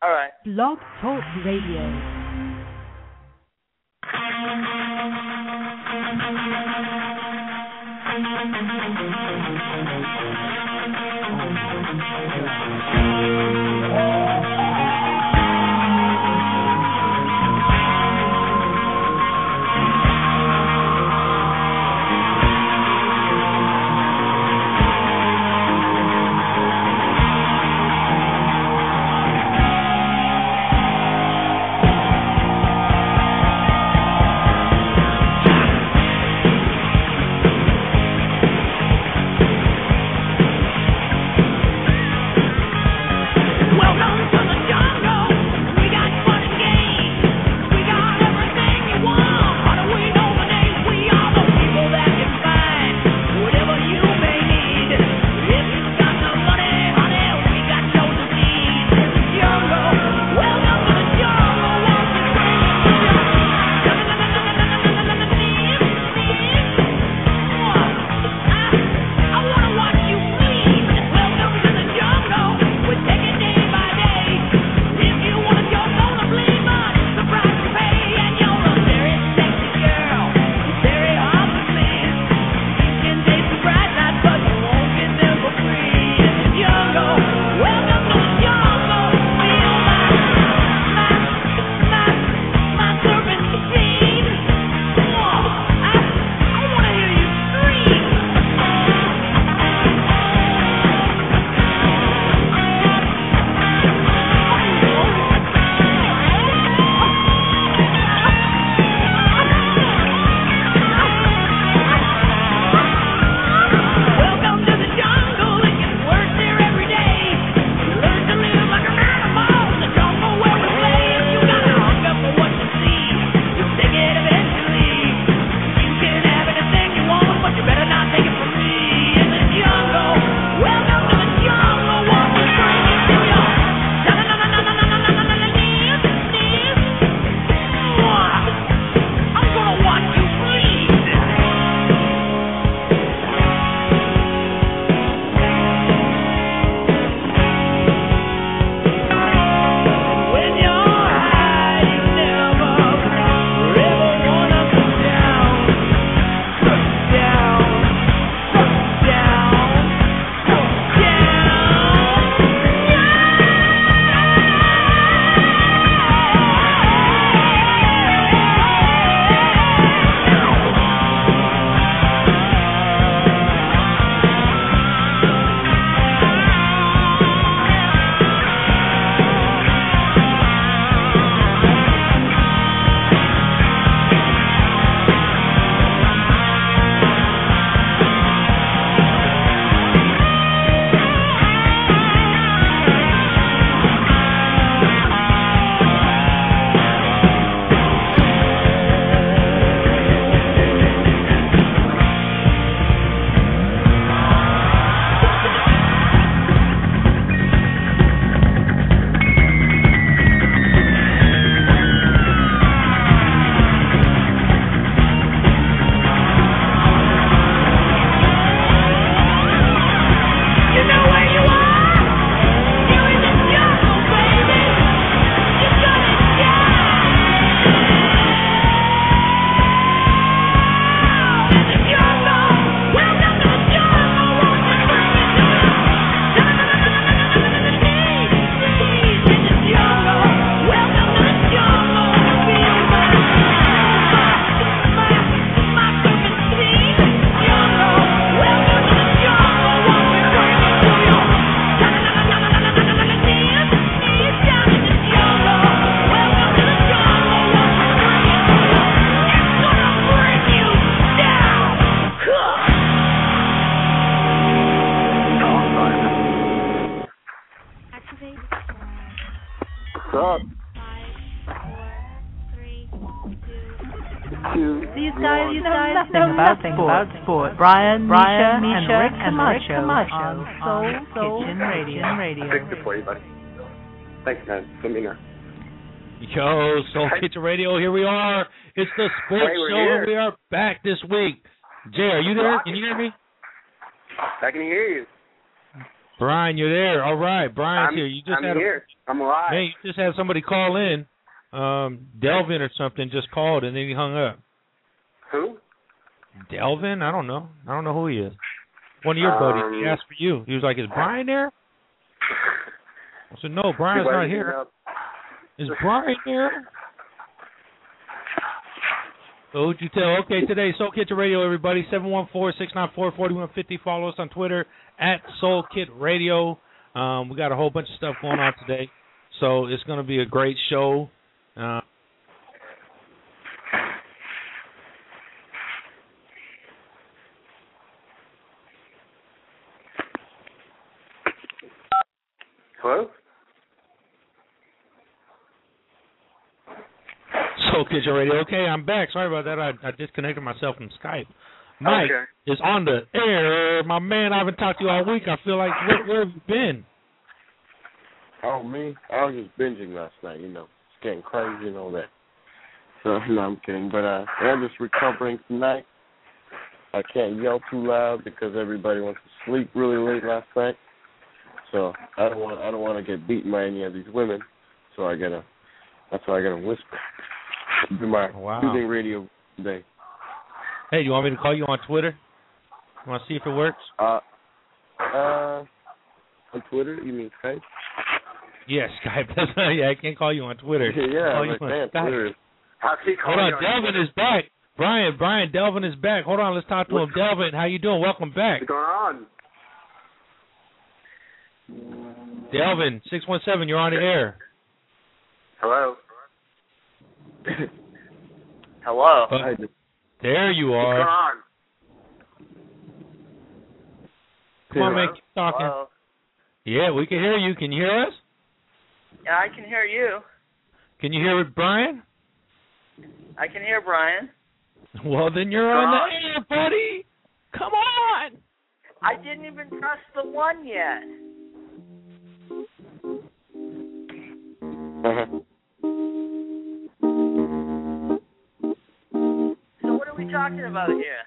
All right. Blog Talk Radio. Brian, Brian, Misha, Misha, and Rick Camacho, and Rick Camacho on, on Soul, Kitchen Radio. Radio. I fixed it for you, buddy. Thanks, man. Let me know. Yo, Soul hey. Kitchen Radio, here we are. It's the sports hey, show, here. and we are back this week. Jay, are you there? Can you hear me? I can hear you. Brian, you're there. All right, Brian's I'm, here. You just I'm had here. I'm alive. A, man, you just had somebody call in. Um, Delvin or something just called and then he hung up. Who? Delvin? I don't know. I don't know who he is. One of your buddies. He Um, asked for you. He was like, "Is Brian there?" I said, "No, Brian's not here. Is Brian there?" So who'd you tell? Okay, today Soul Kitchen Radio, everybody. 714-694-4150. Follow us on Twitter at Soul Kit Radio. Um, we got a whole bunch of stuff going on today, so it's going to be a great show. Uh, Hello? Soul Kitchen Radio. Okay, I'm back. Sorry about that. I, I disconnected myself from Skype. Mike Okay. is on the air. My man, I haven't talked to you all week. I feel like where, where have you been? Oh me? I was just binging last night. You know, it's getting crazy and all that. So no, I'm kidding. But uh, I'm just recovering tonight. I can't yell too loud because everybody went to sleep really late last night. So I don't want I don't want to get beaten by any of these women. So I gotta that's why I gotta whisper. Do my Wow. soothing radio day. Hey, do you want me to call you on Twitter? You want to see if it works? Uh, uh, on Twitter? You mean Skype? Yes, Skype. That's not, yeah, I can't call you on Twitter. yeah, call I'm like, you on man, Skype. Twitter. How's he Hold on, you Delvin is back. Brian, Brian, Delvin is back. Hold on, let's talk to him. Delvin, how you doing? Welcome back. What's going on? Delvin, six one seven. You're on the air. Hello? Hello. Uh, there you What's going are. on? Come on, man, keep talking. Hello. Yeah, we can hear you. Can you hear us? Yeah, I can hear you. Can you hear it, Brian? I can hear Brian. Well, then you're on the air, buddy. Come on. I didn't even press the one yet. Uh-huh. So what are we talking about here?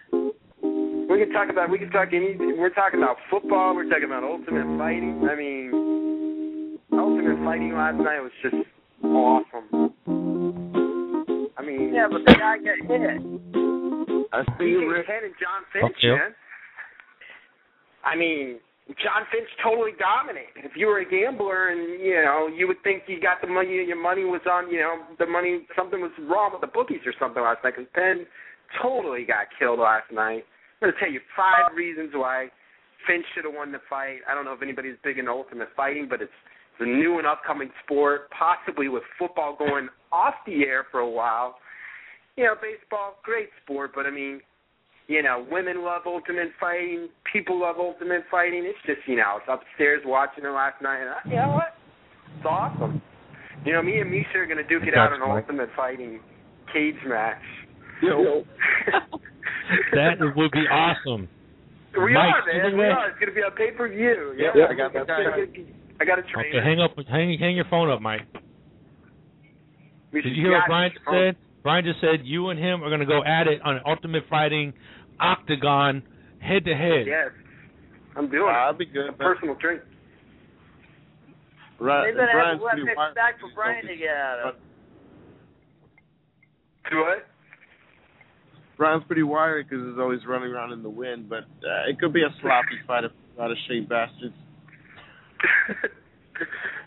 We can talk about we can talk any we're talking about football, we're talking about ultimate fighting. I mean ultimate fighting last night was just awesome. I mean Yeah, but the guy got hit. I see you, DJ Rick. And John Finch, Okay. man. I mean, John Finch totally dominated. If you were a gambler and you know, you would think you got the money, your money was on, you know, the money, something was wrong with the bookies or something last night. Because Penn totally got killed last night. I'm gonna tell you five reasons why Finch should have won the fight. I don't know if anybody's big into ultimate fighting, but it's it's a new and upcoming sport, possibly with football going off the air for a while. You know, baseball, great sport, but I mean, you know, women love ultimate fighting, people love ultimate fighting. It's just, you know, I was upstairs watching it last night, and I, you know what? It's awesome. You know, me and Misha are gonna duke it out in an ultimate fighting cage match. Yo. That would be awesome. we Mike, are, man. We are. It's gonna be on pay per view. Yeah, Yeah, I got that. I got a trainer. Okay, hang up. Hang, hang your phone up, Mike. We Did you hear what Brian just said? Brian just said you and him are going to go at it on Ultimate Fighting Octagon head to head. Yes, I'm doing Uh, it. I'll be good. A personal drink. Right, They're gonna have Brian's to let pretty Nick wired. back for Brian to get out of. Do what? Brian's pretty wired because he's always running around in the wind, but uh, it could be a sloppy fight if a lot of shade bastards.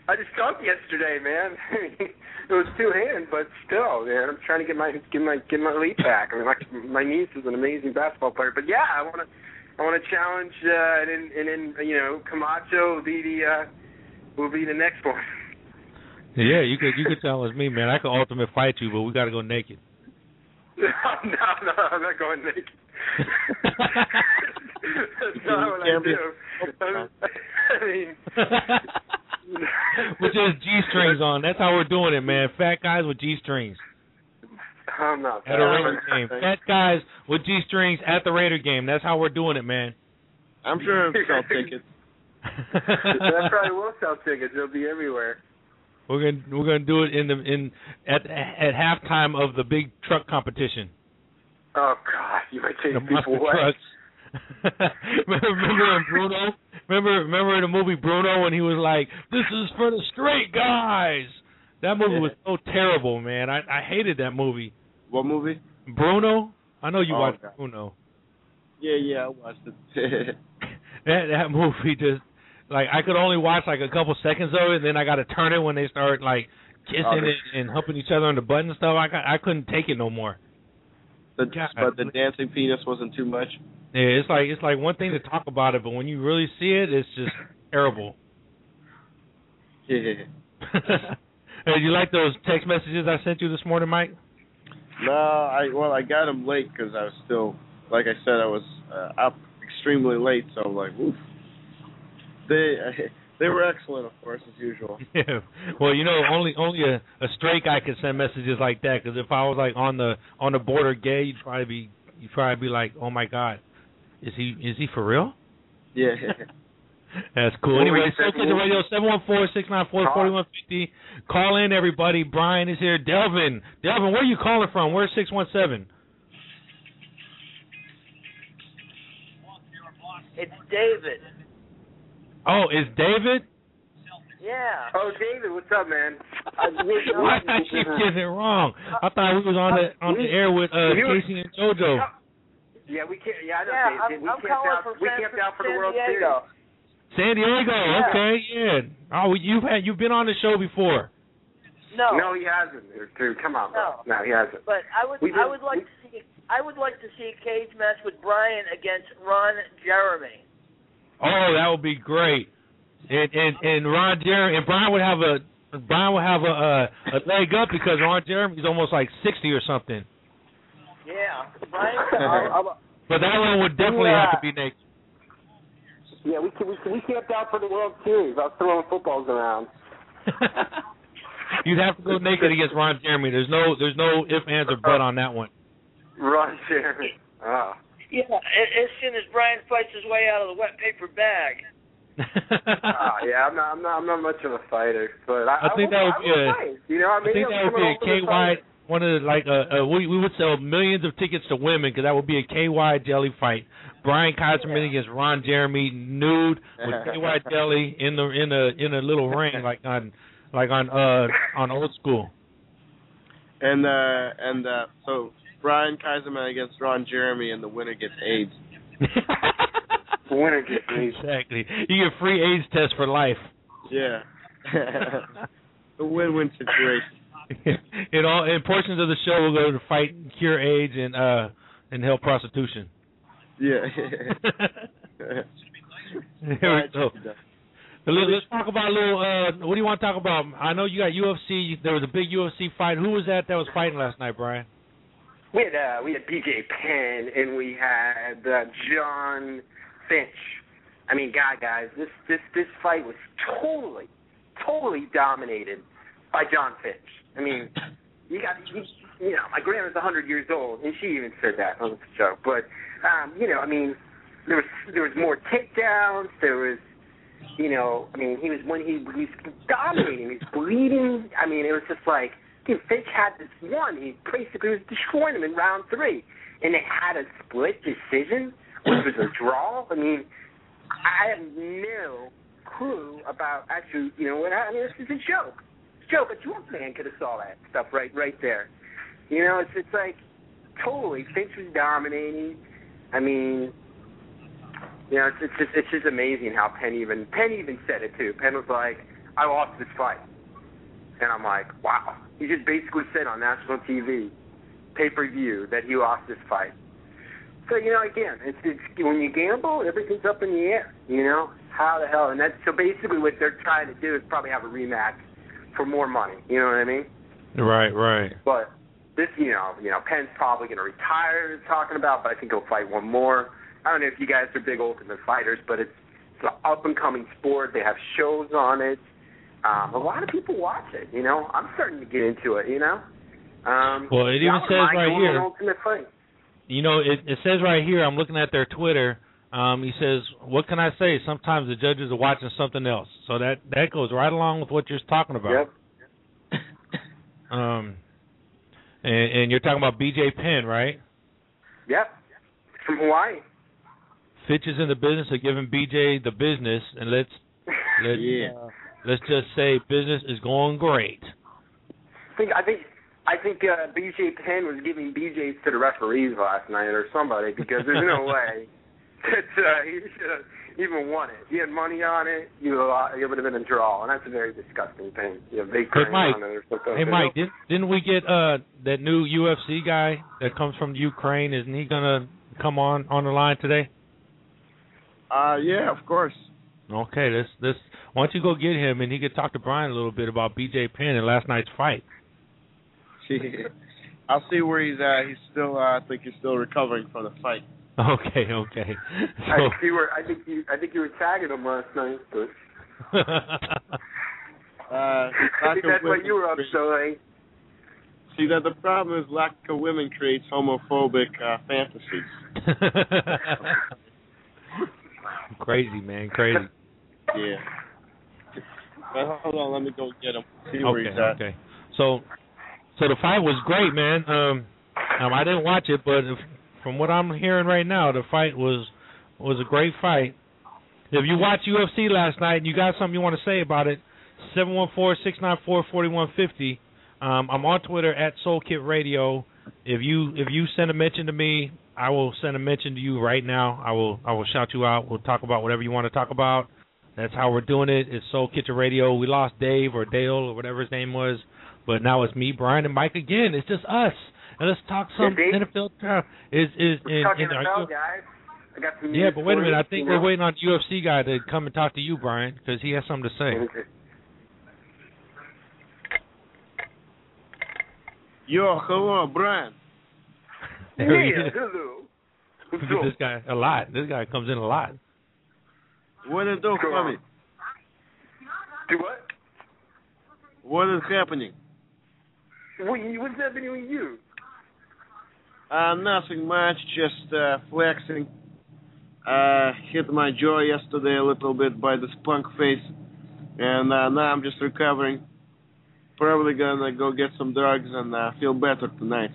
I just talked yesterday, man. it was two hand, but still, man. I'm trying to get my get my get my lead back. I mean, my my niece is an amazing basketball player, but yeah, I want to I want to challenge, uh, and and then you know Camacho will be the uh, will be the next one. Yeah, you could you could challenge me, man. I could Ultimate Fight you, but we got to go naked. no, no, I'm not going naked. That's not what I do. I mean, with just G strings on. That's how we're doing it, man. Fat guys with G strings I'm not. at a Raider game. Fat guys with G strings at the Raider game. That's how we're doing it, man. I'm sure it'll sell tickets. that probably will sell tickets. They'll be everywhere. We're gonna we're gonna do it in the in at at halftime of the big truck competition. Oh God, you might chase The monster people away. trucks. Remember, in Bruno? Remember, remember in the movie Bruno when he was like, "This is for the straight guys." That movie was so terrible, man. I I hated that movie. What movie? Bruno. I know you Oh, watched okay. Bruno. Yeah, yeah, I watched it. That that movie just like I could only watch like a couple seconds of it, and then I got to turn it when they start like kissing Oh, it and humping each other on the butt and stuff. I I couldn't take it no more. the, God. but the dancing penis wasn't too much. Yeah, it's like it's like one thing to talk about it, but when you really see it, it's just terrible. Yeah. hey, you like those text messages I sent you this morning, Mike? No, I well, I got them late because I was still, like I said, I was uh, up extremely late. So I'm like, oof. They they were excellent, of course, as usual. Yeah. Well, you know, only only a, a straight guy can send messages like that. Because if I was like on the on the border gay, you'd probably be you'd probably be like, oh my god, is he is he for real? Yeah. That's cool. Well, Anyway, we Soul said- Kitchen Radio seven one four six nine four forty one fifty. Call in, everybody. Brian is here. Delvin, Delvin, where are you calling from? Where's six one seven? It's David. Oh, is David? Yeah. Oh, David, what's up, man? Why I keep getting it wrong? I thought we was on the on the air with uh, Casey and JoJo. Yeah, we can't. Yeah, I know. Yeah, David. I'm, we I'm camped out. we San, camped out for the San World Diego. Series. San Diego. Yeah. Okay, yeah. Oh, you've had you've been on the show before. No, No, he hasn't. Dude, come on, bro. No, he hasn't. but I would We I would like to see I would like to see a cage match with Brian against Ron Jeremy. Oh, that would be great. And and and Ron Jeremy and Brian would have a Brian would have a a, a leg up because Ron Jeremy's almost like sixty or something. Yeah, Brian. I'll- I'll- But that one would definitely have to be naked. yeah, we we we camped out for the World Series. I was throwing footballs around. You'd have to go naked against Ron Jeremy. There's no there's no if ands or but on that one. Ron Jeremy. Ah. yeah, as soon as Brian fights his way out of the wet paper bag. Ah, yeah, I'm not, I'm not, I'm not much of a fighter, but I, I think will, that would be I will a- fight. You know, I, I mean, think that would be a KY one of the like uh, uh we we would sell millions of tickets to women because that would be a KY jelly fight. Brian Kaiserman against Ron Jeremy nude with KY jelly in the in a in a little ring like on like on uh on old school. and uh and uh so Brian Kaiserman against Ron Jeremy, and the winner gets AIDS. The winner gets me. exactly. You get free AIDS test for life. Yeah. a win-win situation. in all in portions of the show we'll go to fight cure AIDS and uh and help prostitution. Yeah. There we go. So let- Let's talk about a little. Uh, what do you want to talk about? I know you got UFC. There was a big UFC fight. Who was that that was fighting last night, Brian? We had uh, we had BJ Penn and we had uh, John Finch. I mean, God, guys, this this this fight was totally, totally dominated by John Finch. I mean, you got you, know, my grandma's a hundred years old, and she even said that on the show. But um, you know, I mean, there was there was more takedowns. There was, you know, I mean, he was when he, he was dominating. He was bleeding. I mean, it was just like. Dude, Finch had this one. He basically was destroying him in round three, and they had a split decision, which was a draw. I mean, I have no clue about actually, you know what? I mean, this is a joke. A joke. A man could have saw that stuff right, right there. You know, it's it's like totally Finch was dominating. I mean, you know, it's, it's just it's just amazing how Penn even Penn even said it too. Penn was like, "I lost this fight," and I'm like, "Wow." He just basically said on national TV, pay per view, that he lost this fight. So you know, again, it's, it's when you gamble, everything's up in the air. You know, how the hell? And that's so basically what they're trying to do is probably have a rematch for more money. You know what I mean? Right, right. But this, you know, you know, Penn's probably going to retire. Talking about, but I think he'll fight one more. I don't know if you guys are big Ultimate Fighters, but it's it's an up and coming sport. They have shows on it. Um, a lot of people watch it. You know, I'm starting to get into it. You know. Um, Well, it even says right here-. You know, it, it says right here. I'm looking at their Twitter. Um, he says, "What can I say? Sometimes the judges are watching something else." So that that goes right along with what you're talking about. Yep. Um, and, and you're talking about BJ Penn, right? Yep. From Hawaii. Fitch is in the business of giving BJ the business, and let's let's Yeah. let's just say business is going great. I think I think I think uh, BJ Penn was giving BJ's to the referees last night or somebody because there's no way that uh, he should have even won it. If he had money on it, you uh, it would have been a draw, and that's a very disgusting thing. You have big Hey, cream Mike. on it or something. Hey Mike, didn't didn't we get uh that new UFC guy that comes from Ukraine? Isn't he gonna come on on the line today? Uh, yeah, of course. Okay, this this why don't you go get him and he could talk to Brian a little bit about BJ Penn and last night's fight. I'll see where he's at. He's still, uh, I think he's still recovering from the fight. Okay, okay. I think you were. I think you. I think you were tagging him last night, but Uh, I think that's what you were up creates- so late. See that the problem is lack of women creates homophobic uh, fantasies. crazy man, crazy. Yeah. But hold on, let me go get him. See where Okay, he's at. okay. So, so the fight was great, man. Um, um, I didn't watch it, but if, from what I'm hearing right now, the fight was was a great fight. If you watched UFC last night and you got something you want to say about it, seven one four six nine four forty one fifty. Um, I'm on Twitter at SoulKit Radio. If you if you send a mention to me, I will send a mention to you right now. I will I will shout you out. We'll talk about whatever you want to talk about. That's how we're doing it. It's Soul Kitchen Radio. We lost Dave or Dale or whatever his name was, but now it's me, Brian, and Mike again. It's just us, and let's talk some Yeah, NFL. Tra- is is in, in NFL guys. I got some yeah, but wait a minute. I think we're waiting on the UFC guy to come and talk to you, Brian, because he has something to say. Okay. Yo, hello, Brian. There Yeah, hello. Look at this guy a lot. This guy comes in a lot. What do you for me? Do what? What is happening? What, what's happening with you? Uh, nothing much, just uh, flexing. Uh, hit my jaw yesterday a little bit by the spunk face, and uh, now I'm just recovering. Probably gonna go get some drugs and uh, feel better tonight.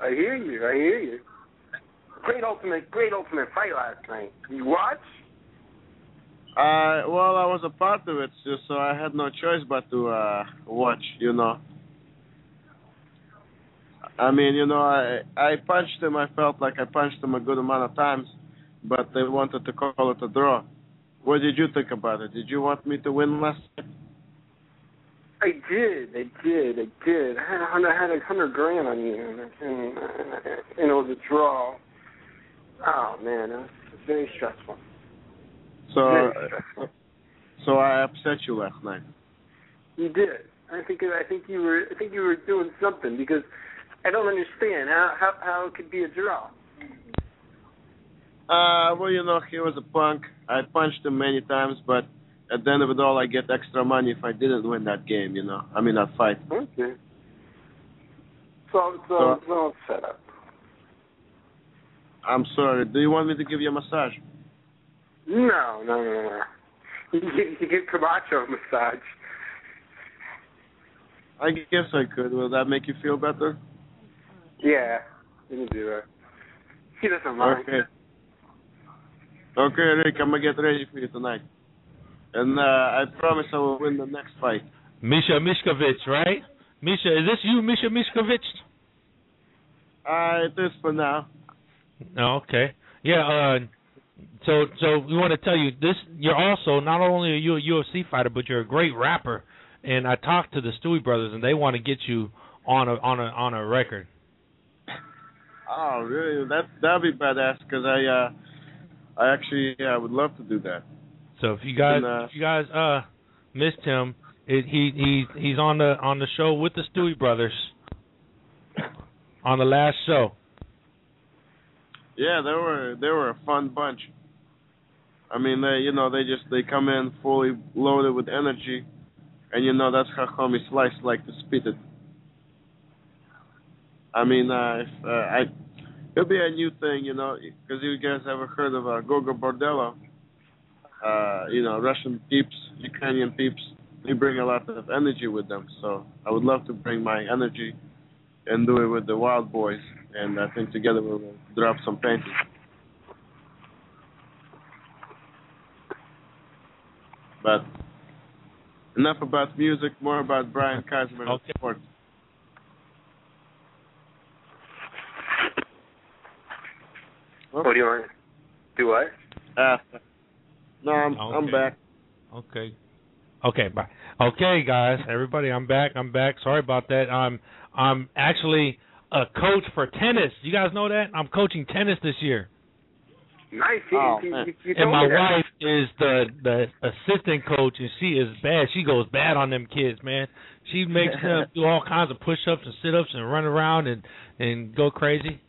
I hear you. I hear you. Great ultimate, great ultimate fight last night. You watch? Uh, well, I was a part of it, so, so I had no choice but to uh, watch. You know. I mean, you know, I I punched him. I felt like I punched him a good amount of times, but they wanted to call it a draw. What did you think about it? Did you want me to win last night? I did. I did. I did. I had a hundred, I had a hundred grand on you, and, and, and it was a draw. Oh man, it was very stressful. So, Very uh, stressful. so I upset you last night. You did. I think I think you were I think you were doing something because I don't understand how how how it could be a draw. Uh, well, you know, he was a punk. I punched him many times, but at the end of it all, I get extra money if I didn't win that game. You know, I mean that fight. Okay. So so So- so it's set up. I'm sorry. Do you want me to give you a massage? No, no, no, no. You get you get Camacho a massage. I guess I could. Will that make you feel better? Yeah, you can do that. He doesn't mind. Okay. Okay, Rick, I'm gonna get ready for you tonight, and uh, I promise I will win the next fight. Misha Mishkovich, right? Misha, is this you, Misha Mishkovich? Uh, it is for now. Oh, okay. Yeah. Uh, so, so we want to tell you this: you're also not only are you a UFC fighter, but you're a great rapper. And I talked to the Stewie brothers, and they want to get you on a on a on a record. Oh, really? That that'd be badass. Cause I uh, I actually yeah, I would love to do that. So if you guys And, uh, if you guys uh missed him, it, he he he's on the on the show with the Stewie brothers on the last show. Yeah, they were they were a fun bunch. I mean, they you know they just they come in fully loaded with energy, and you know that's how homie Slice like to spit it. I mean, uh, uh, I it'll be a new thing, you know, because you guys ever heard of uh, Gogol Bordello? Uh, you know, Russian peeps, Ukrainian peeps, they bring a lot of energy with them. So I would love to bring my energy and do it with the Wild Boys, and I think together we'll drop some paintings. But enough about music, more about Brian Kaiserman okay. sports. Sports. What do you want? Do what? Uh, no, I'm I'm back. Okay. Okay, bye. Okay, guys, everybody, I'm back. I'm back. Sorry about that. I'm I'm actually a coach for tennis. You guys know that? I'm coaching tennis this year. Nice. Oh, you, you, you And my wife is the the assistant coach, and she is bad. She goes bad on them kids, man. She makes them do all kinds of push-ups and sit-ups and run around and and go crazy.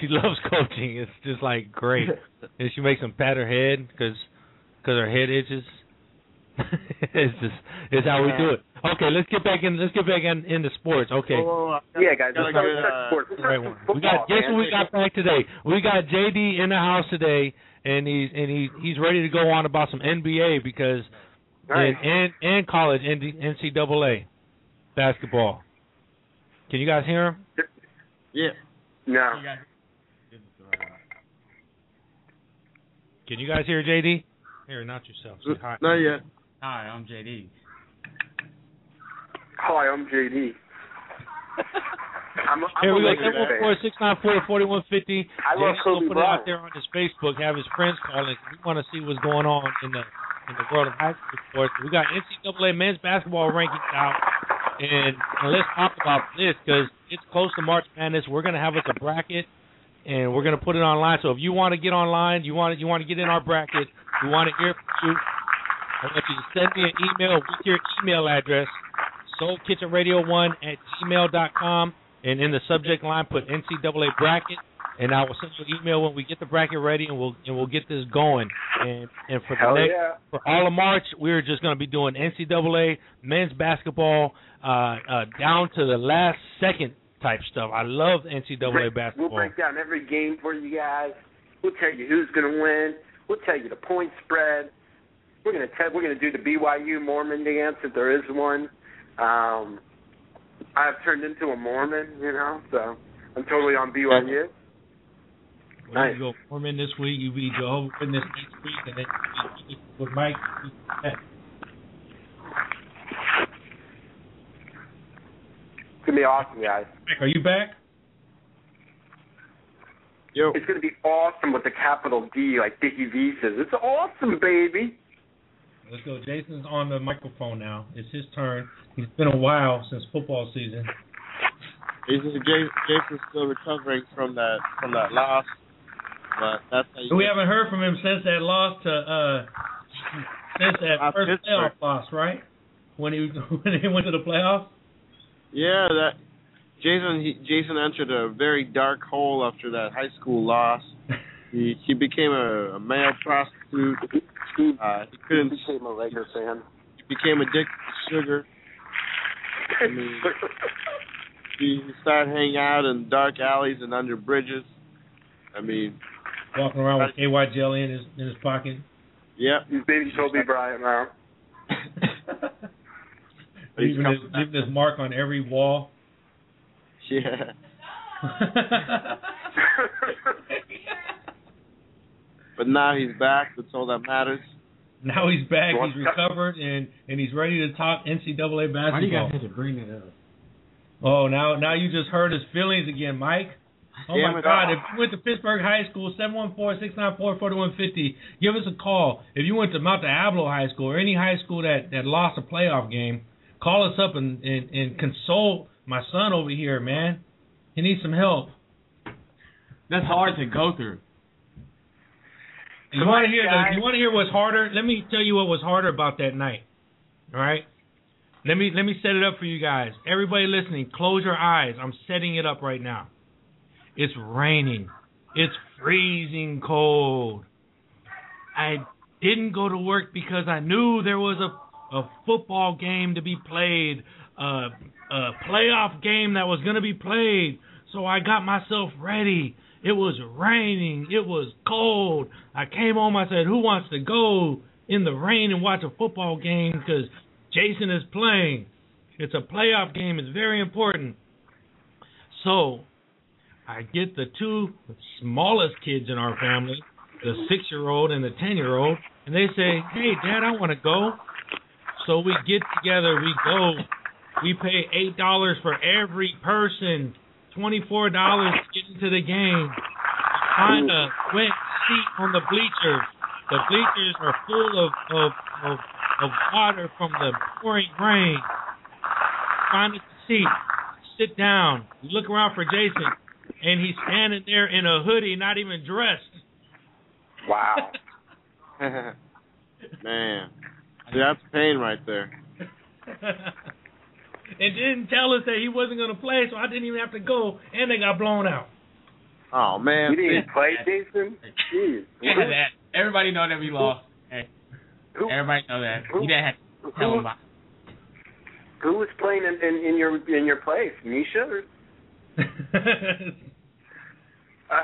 She loves coaching. It's just like great, and she makes them pat her head because because her head itches. it's just it's how we do it. Okay, let's get back in. Let's get back in into sports. Okay. I Yeah, guys. Let's get, start uh, sports. Right start one. some We got guess man. what we got back today. We got JD in the house today, and he's and he he's ready to go on about some NBA because Nice. and and, and college ND NCAA basketball. Can you guys hear him? Yeah. No. Can you guys hear JD? Here, not yourself. Say hi. Not yet. Hi, I'm JD. Hi, I'm JD. I'm, a- I'm Here we go. Lakers Seven one fan. four six nine four forty one fifty. I love JD's Kobe gonna put it out there on his Facebook. Have his friends calling. We want to see what's going on in the in the world of high school sports. We got NCAA men's basketball rankings out, and, and let's talk about this because it's close to March Madness. We're gonna have us a bracket, and we're gonna put it online. So if you want to get online, you want you want to get in our bracket, we want to hear from you. I want you to send me an email with your email address, soulkitchenradio1 at gmail dot com, and in the subject line put NCAA bracket, and I will send you an email when we get the bracket ready, and we'll and we'll get this going. And and for the Hell next yeah. for all of March, we're just going to be doing NCAA men's basketball uh, uh, down to the last second type stuff. I love NCAA Break- basketball. We'll break down every game for you guys. We'll tell you who's going to win. We'll tell you the point spread. We're going to tell, we're going to do the BYU Mormon dance if there is one. Um, I've turned into a Mormon, you know, so I'm totally on BYU. Nice. You go Mormon this week, you be Jehovah Witness next week, and then with Mike. It's going to be awesome, guys. Mike, are you back? Yo. It's going to be awesome with the capital D, like Dickie V says. It's awesome, baby. Let's go. Jason's on the microphone now. It's his turn. It's been a while since football season. Jason, Jason's still recovering from that from that loss, but that's how you We haven't heard from him since that loss to uh since that first playoff loss, right? When he when he went to the playoffs. Yeah, that Jason he, Jason entered a very dark hole after that high school loss. He he became a, a male prostitute. Uh, he couldn't. became a Lakers fan. He became addicted to sugar. I mean, he started hanging out in dark alleys and under bridges. I mean, Walking around with KY jelly in his in his pocket. yep. He's baby Kobe Bryant now. But he's leaving his, leaving his mark on every wall. Yeah. But now he's back. That's all that matters. now he's back. He's recovered and and he's ready to talk NCAA basketball. Why do you guys have to bring it up? Oh, now now you just hurt his feelings again, Mike. Oh Damn my it. God! If you went to Pittsburg High School, seven one four six nine four forty one fifty, give us a call. If you went to Mount Diablo High School or any high school that that lost a playoff game, call us up and and, and console my son over here, man. He needs some help. That's hard to go through. You want to hear? guys. You want to hear what's harder? Let me tell you what was harder about that night. All right. Let me let me set it up for you guys. Everybody listening, close your eyes. I'm setting it up right now. It's raining. It's freezing cold. I didn't go to work because I knew there was a a football game to be played, uh, a playoff game that was going to be played. So I got myself ready. It was raining. It was cold. I came home. I said, "Who wants to go in the rain and watch a football game? Because Jason is playing. It's a playoff game. It's very important." So I get the two smallest kids in our family, the six year old and the ten year old, and they say, "Hey, Dad, I want to go." So we get together, we go, we pay eight dollars for every person, twenty four dollars to get into the game. Find a wet seat on the bleachers. The bleachers are full of of of, of water from the pouring rain. Find a seat, sit down. You look around for Jason, and he's standing there in a hoodie, not even dressed. Wow. Man, that's pain right there. and didn't tell us that he wasn't going to play, so I didn't even have to go, and they got blown out. Oh man, You didn't play, Jason? Jeez. Yeah, that. Everybody know that we lost. Hey, Who, everybody know that. Who- You didn't have to tell them who, about. who was playing in, in, in your in your place? Misha? Or, uh,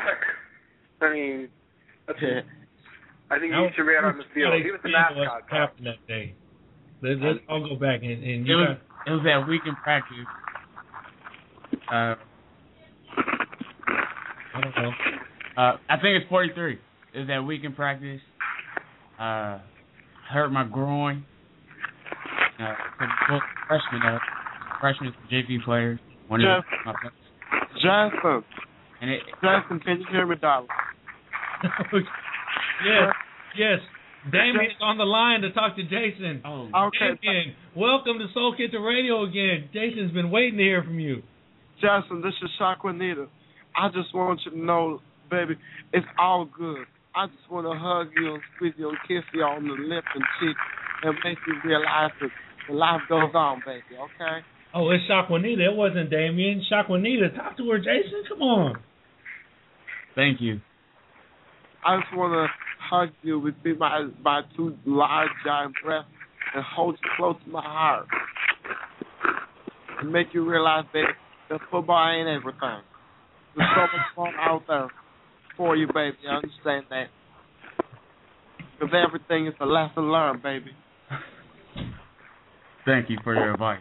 I mean, that's, I think Misha ran on the field. He was the mascot. What happened that day? Let's, let's all go back and, and It you was got, it was that week in practice. Uh, I don't know. uh, I think it's 43. It was that week in practice. Uh, hurt my groin. Uh, couldn't freshman up. Freshmen, JV players. One of Jeff. my players. Jackson, And it, Jackson, can you hear me, darling? Yes, yes. Damien's on the line to talk to Jason. oh, Okay, Damien, welcome to Soul Kitchen Radio again. Jason's been waiting to hear from you. Jason, this is Shaquanita. I just want you to know, baby, it's all good. I just want to hug you and squeeze you and kiss you on the lip and cheek and make you realize that life goes on, baby, okay? Oh, it's Shaquanita. It wasn't Damien. Shaquanita. Talk to her, Jason. Come on. thank you. I just want to hug you with my, my two large, giant breasts and hold you close to my heart and make you realize that, that football ain't everything. There's so much more out there for you, baby. I understand that. Because everything is a lesson learned, baby. Thank you for your advice.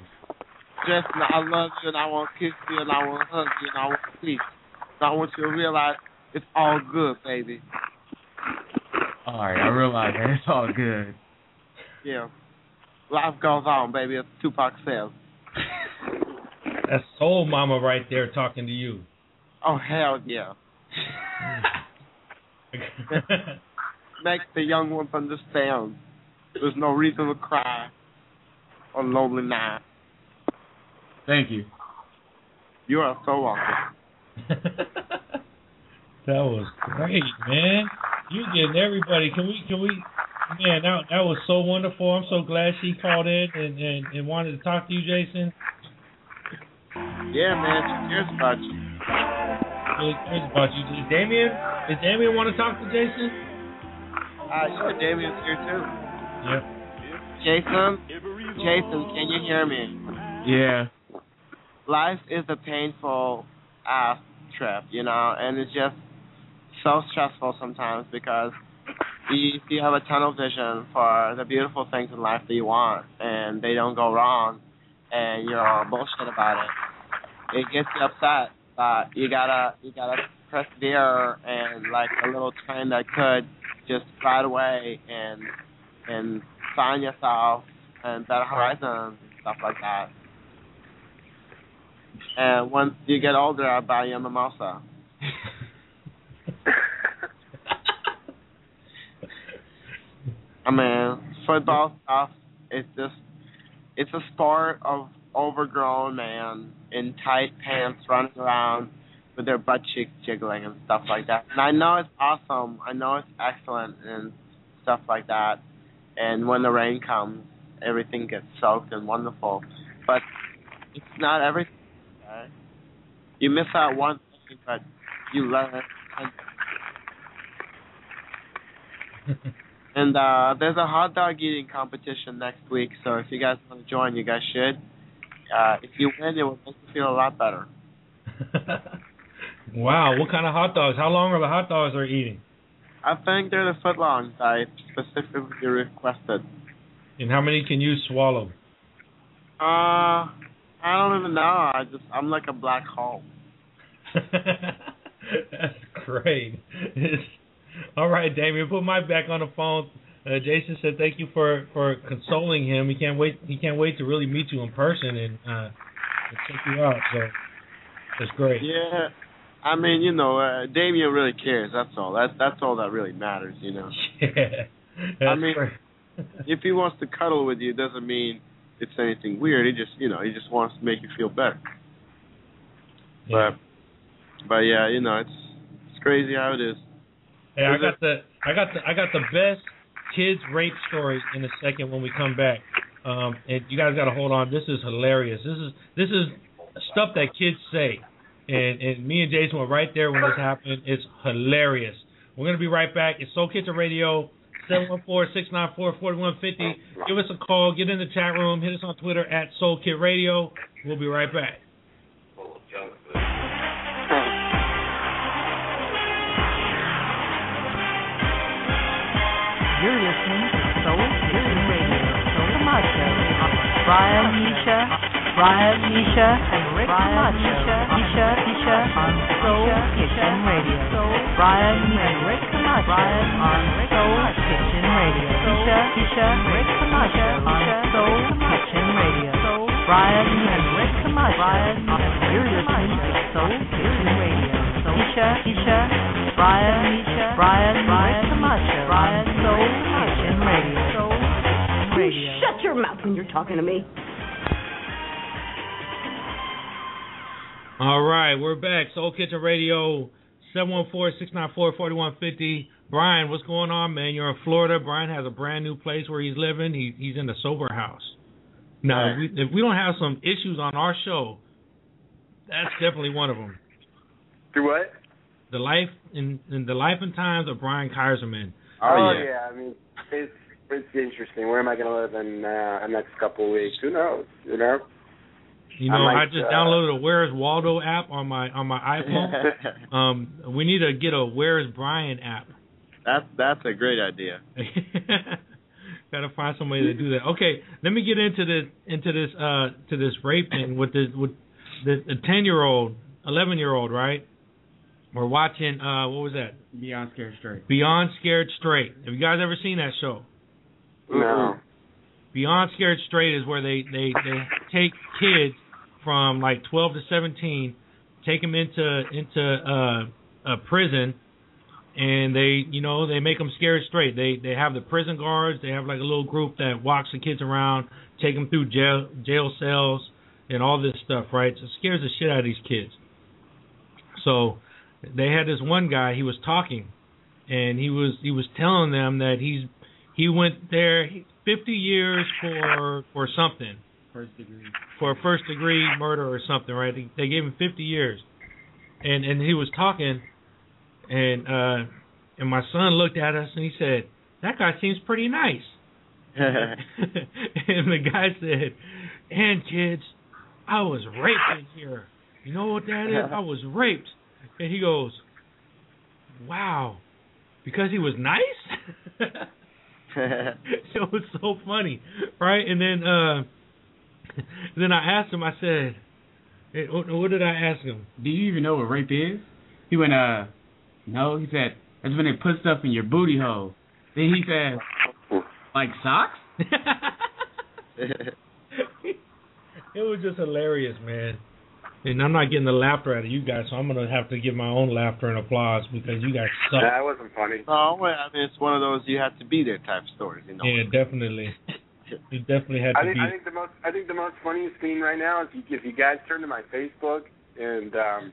Justin, I love you and I want to kiss you and I want to hug you and I want to sleep. I want you to realize it's all good, baby. All right, I realize that it's all good. Yeah. Life goes on, baby, as Tupac says. That's Soul Mama right there talking to you. Oh, hell yeah. Make the young ones understand there's no reason to cry on lonely night. Thank you. You are so welcome. that was great, man. You getting everybody. Can we? Can we? Man, that that was so wonderful. I'm so glad she called in and and, and wanted to talk to you, Jason. Yeah, man, she cares about you. Really cares about you. Does Damien? Does Damien want to talk to Jason? Uh, yeah, Damien's here too. Yep. Jason? Jason, can you hear me? Yeah. life is a painful ass trip, you know, and it's just so stressful sometimes because you, you have a tunnel vision for the beautiful things in life that you want, and they don't go wrong, and you're all bullshit about it. It gets you upset, but you gotta you gotta persevere and like a little train that could just ride away and and find yourself and better horizons and stuff like that. And once you get older, I'll buy you a mimosa. I mean, football stuff is just, it's a sport of overgrown man in tight pants running around with their butt cheeks jiggling and stuff like that. And I know it's awesome. I know it's excellent and stuff like that. And when the rain comes, everything gets soaked and wonderful. But it's not everything. Okay? You miss out one thing, but you learn. And, uh, there's a hot dog eating competition next week, so if you guys want to join, you guys should. Uh, if you win, it will make you feel a lot better. wow, what kind of hot dogs? How long are the hot dogs they're eating? I think they're the footlongs I specifically requested. And how many can you swallow? Uh, I don't even know. I just I'm like a black hole. That's great. All right, Damien, put Mike back on the phone. Uh, Jason said thank you for for consoling him. He can't wait. He can't wait to really meet you in person and uh, check you out. So that's great. Yeah. I mean, you know, uh, Damien really cares. That's all. That's that's all that really matters. You know, Yeah. I mean- if he wants to cuddle with you, it doesn't mean it's anything weird. He just, you know, he just wants to make you feel better. yeah. But, but yeah, you know, it's it's crazy how it is. Hey, I got the I got the I got the best kids rape story in a second when we come back. Um, and you guys got to hold on. This is hilarious. This is this is stuff that kids say, and and me and Jason were right there when this happened. It's hilarious. We're gonna be right back. It's Soul Kitchen Radio. 714-694-4150. Give us a call. Get in the chat room. Hit us on Twitter at Soul Kid Radio. We'll be right back. You're listening to Soul Kitchen Radio. Camacho. Brian Misha, Brian Misha, and Rick Camacho. Misha, Misha on Soul Kitchen Radio. Brian and Rick Camacho on Soul Kitchen Radio. Misha, Misha, Rick Camacho on Soul Kitchen Radio. Brian and Rick Camacho. Brian, you're listening to Soul Kitchen Radio. Misha, Misha, Brian, Misha, Brian, Rick Camacho. Brian, Soul Kitchen Radio. Soul Radio. Shut your mouth when you're talking to me. All right, we're back. Soul Kitchen Radio, 714-694-4150. Brian, what's going on, man? You're in Florida. Brian has a brand new place where he's living. He, he's in the sober house. Now, if, we, if we don't have some issues on our show, that's definitely one of them. Do what? The life in, in the life and times of Brian Kaiserman. Oh, yeah. yeah. I mean, it's it's interesting. Where am I going to live in uh, the next couple of weeks? Who knows? You know. You I know, I, might, just uh, downloaded a Where's Waldo app on my on my iPhone. um, we need to get a Where's Brian app. that's that's a great idea. Got to find somebody to do that. Okay, let me get into the into this uh to this rape thing with the with the the ten year old, eleven year old, right? We're watching uh what was that? Beyond Scared Straight. Beyond Scared Straight. Have you guys ever seen that show? No. Beyond Scared Straight is where they they they take kids from like 12 to 17, take them into into uh, a prison, and they you know they make them scared straight. They they have the prison guards. They have like a little group that walks the kids around, take them through jail jail cells and all this stuff. Right? So it scares the shit out of these kids. So they had this one guy. He was talking, and he was he was telling them that he's he went there 50 years for for something First degree. for a first degree murder or something, right? They, they gave him 50 years, and and he was talking, and uh, and my son looked at us and he said, "That guy seems pretty nice." and the guy said, "And kids, I was raped in here. You know what that is? I was raped." And he goes, "Wow, because he was nice." it was so funny, right? And then uh then I asked him. I said, what, what did I ask him? Do you even know what rape is? He went, uh, no. He said, that's when they put stuff in your booty hole. Then he said, like socks? it was just hilarious, man. And I'm not getting the laughter out of you guys, so I'm gonna have to give my own laughter and applause because you guys suck. That wasn't funny. oh, well, I mean, it's one of those you have to be there type stories, you know. Yeah, definitely. You definitely had I to think be. I think the most I think the most funniest thing right now is if you guys turn to my Facebook and um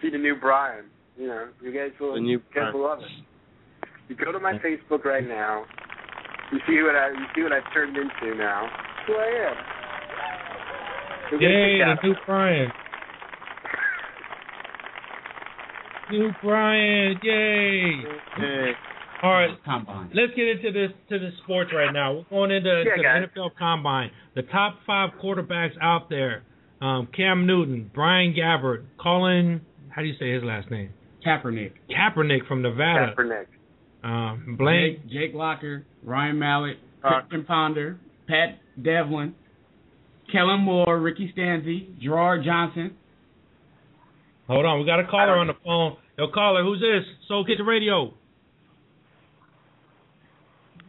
see the new Brian. You know, you guys will The new you guys will love it. You go to my Facebook right now. You see what I you see what I've turned into now. Who I am. Who gets Yay, the the new Brian. New Brian, yay! Hey, All right, Combine. let's get into this to the sports right now. We're going into Yeah, the NFL Combine. The top five quarterbacks out there: um, Cam Newton, Brian Gabbert, Colin. How do you say his last name? Kaepernick. Kaepernick from Nevada. Kaepernick. Um, Blaine. Jake, Jake Locker, Ryan Mallett, Uh, Christian Ponder, Pat Devlin, Kellen Moore, Ricky Stanzi, Gerard Johnson. Hold on, we got a caller on the phone. Yo, caller, who's this? Soul Kitchen Radio.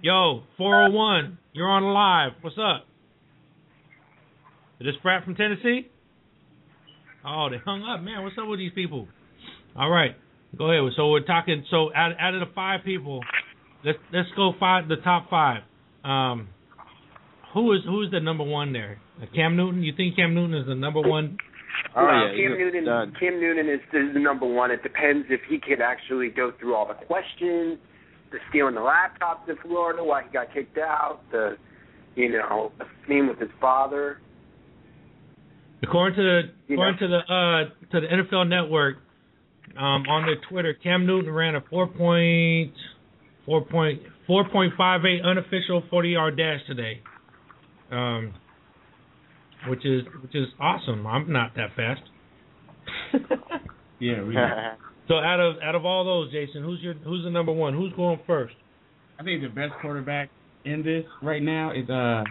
Yo, 401, you're on live. What's up? Is this Frat from Tennessee? Oh, they hung up, man. What's up with these people? All right, go ahead. So we're talking. So out, out of the five people, let's let's go five. The top five. Um, who is who is the number one there? Uh, Cam Newton. You think Cam Newton is the number one? Oh Well, yeah, Cam Newton. done. Cam Newton is, is the number one. It depends if he could actually go through all the questions, the stealing the laptops in Florida, why he got kicked out, the you know the thing with his father. According to the You according to the uh to the NFL Network, um, on their Twitter, Cam Newton ran a four point four point four point five eight unofficial forty yard dash today. Um, which is which is awesome. I'm not that fast. Yeah, we. So out of out of all those, Jason, who's your who's the number one? Who's going first? I think the best quarterback in this right now is uh.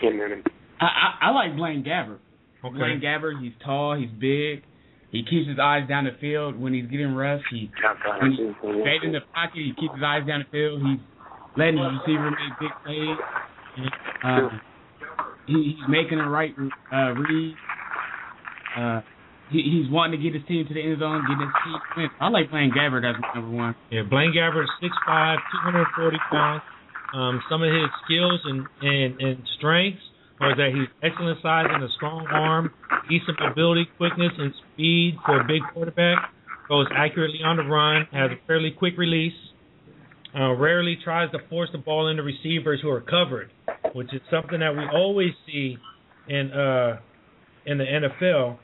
Cam Newton. I I, I like Blaine Gabbert. Okay. Blaine Gabbert, he's tall, he's big. He keeps his eyes down the field when he's getting rushed. He when he's stayed in the pocket, he keeps his eyes down the field. He's letting his receiver make big plays. Uh, he, he's making the right uh, read. Uh, he, he's wanting to get his team to the end zone, get his team win. I like Blaine Gabbert as number one. Yeah, Blaine Gabbert, six five, two hundred and forty pounds. Um, some of his skills and, and, and strengths are that he's excellent size and a strong arm, decent mobility, quickness, and speed for a big quarterback. Goes accurately on the run, has a fairly quick release. Uh, rarely tries to force the ball into receivers who are covered, which is something that we always see in uh, in the NFL.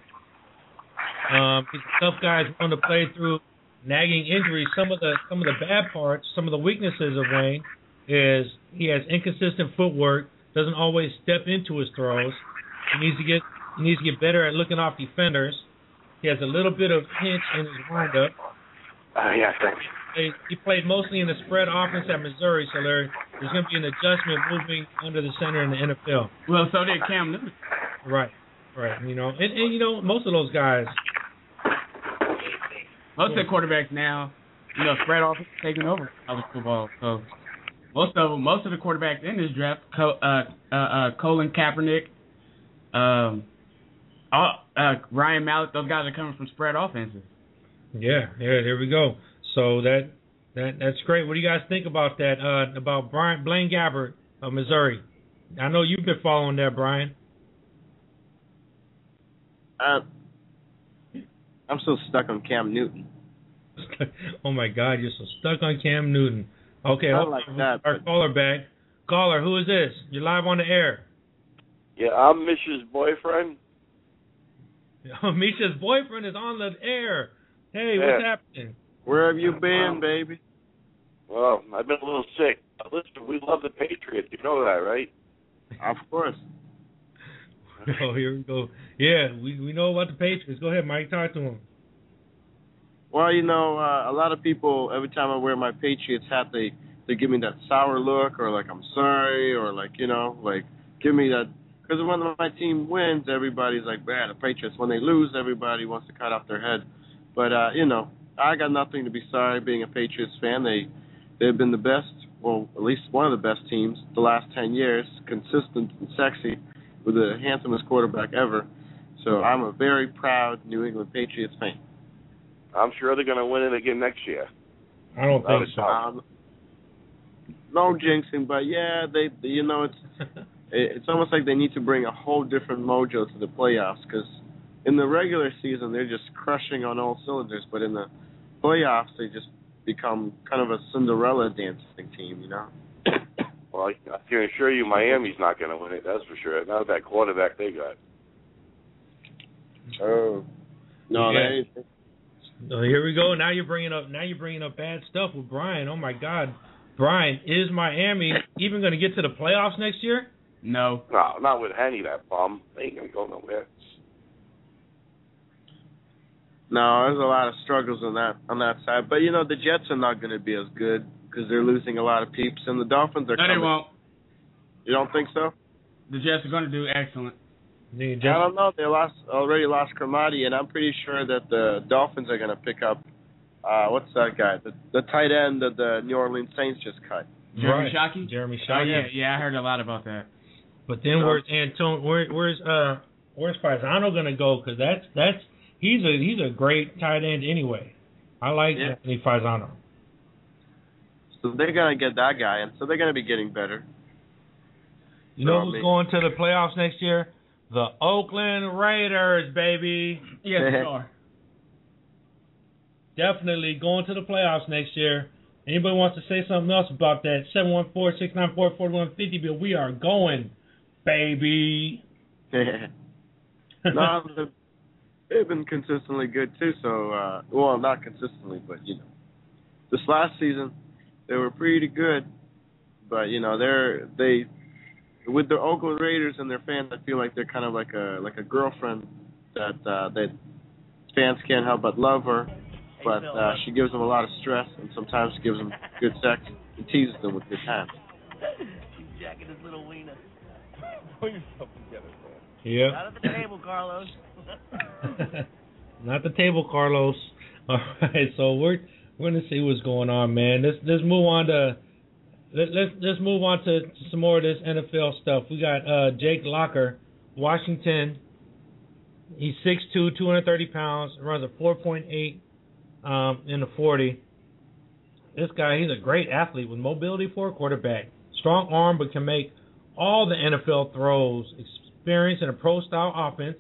Um, tough guy who's willing to play through nagging injuries. Some of the some of the bad parts, some of the weaknesses of Wayne is he has inconsistent footwork, doesn't always step into his throws. He needs to get he needs to get better at looking off defenders. He has a little bit of pinch in his windup. Uh, yeah, thanks. He, he played mostly in the spread offense at Missouri, so there, there's going to be an adjustment moving under the center in the NFL. Well, so did Cam Newton. Right, right. You know, and, and you know most of those guys. Most of the quarterbacks now, you know, spread offense taking over college football. So most of them, most of the quarterbacks in this draft, Co- uh, uh, uh, Colin Kaepernick, um, all, uh, Ryan Mallett, those guys are coming from spread offenses. Yeah, yeah. There we go. So that that that's great. What do you guys think about that? Uh, about Brian Blaine Gabbert of Missouri. I know you've been following that, Brian. Uh, I'm still stuck on Cam Newton. oh my God, you're so stuck on Cam Newton. Okay, I hold like on. that, Our but- caller back. Caller, who is this? You're live on the air. Yeah, I'm Misha's boyfriend. Misha's boyfriend is on the air. Hey, what's happening? Where have you been, baby? Well, I've been a little sick. Listen, we love the Patriots. You know that, right? Of course. Oh, here we go. Yeah, we we know about the Patriots. Go ahead, Mike. Talk to him. Well, you know, uh, a lot of people every time I wear my Patriots hat, they they give me that sour look, or like I'm sorry, or like you know, like give me that. Because when my team wins, everybody's like, "Man, the Patriots." When they lose, everybody wants to cut off their head. But uh, you know, I got nothing to be sorry. Being a Patriots fan, they they've been the best, well, at least one of the best teams the last ten years, consistent and sexy, with the handsomest quarterback ever. So I'm a very proud New England Patriots fan. I'm sure they're going to win it again next year. I don't think so. Um, no jinxing, but yeah, they, they you know it's it- it's almost like they need to bring a whole different mojo to the playoffs because in the regular season they're just crushing on all cylinders, but in the playoffs they just become kind of a Cinderella dancing team, you know. Well, I, I can assure you Miami's not going to win it. That's for sure. Not with that quarterback they got. Oh. No, Yeah. they Oh, here we go. Now you're bringing up. Now you're bringing up bad stuff with Brian. Oh my God, Brian, is Miami even going to get to the playoffs next year? No, No, not with Henne, that bum. They ain't going to go nowhere. No, there's a lot of struggles on that on that side, but you know the Jets are not going to be as good because they're losing a lot of peeps, and the Dolphins are no, they won't. You don't think so? The Jets are going to do excellent. The I don't know. They lost already lost Cromartie, and I'm pretty sure that the Dolphins are going to pick up. Uh, what's that guy? The the tight end that the New Orleans Saints just cut. Jeremy Right. Shockey? Jeremy Oh Shockey. yeah, yeah, I heard a lot about that. But then where's Antonio? Where, where's uh where's Fasano gonna go? Because that's that's he's a he's a great tight end anyway. I like Yeah. Anthony Fasano. So they're gonna get that guy, and so they're gonna be getting better. You know who's man. going to the playoffs next year? The Oakland Raiders, baby. Yes, they are. Definitely going to the playoffs next year. Anybody wants to say something else about that? 714-694-4150, but we are going, baby. no, they've- they've been consistently good too. So, uh, well, not consistently, but you know, this last season they were pretty good. But you know, they're they with the Oakland Raiders and their fans. I feel like they're kind of like a like a girlfriend that uh, that fans can't help but love her. But uh, she gives them a lot of stress and sometimes gives them good sex and teases them with good times. He's jacking his little wiener. Yeah. Out of the table, Carlos. Not the table, Carlos. All right, so we're we're gonna see what's going on, man. Let's let's move on to let, let's let's move on to, some more of this NFL stuff. We got uh, Jake Locker, Washington. He's 6'2", 230 pounds, runs a 4.8 um, in the 40. This guy, he's a great athlete with mobility for a quarterback. Strong arm, but can make all the NFL throws. Experience in a pro-style offense.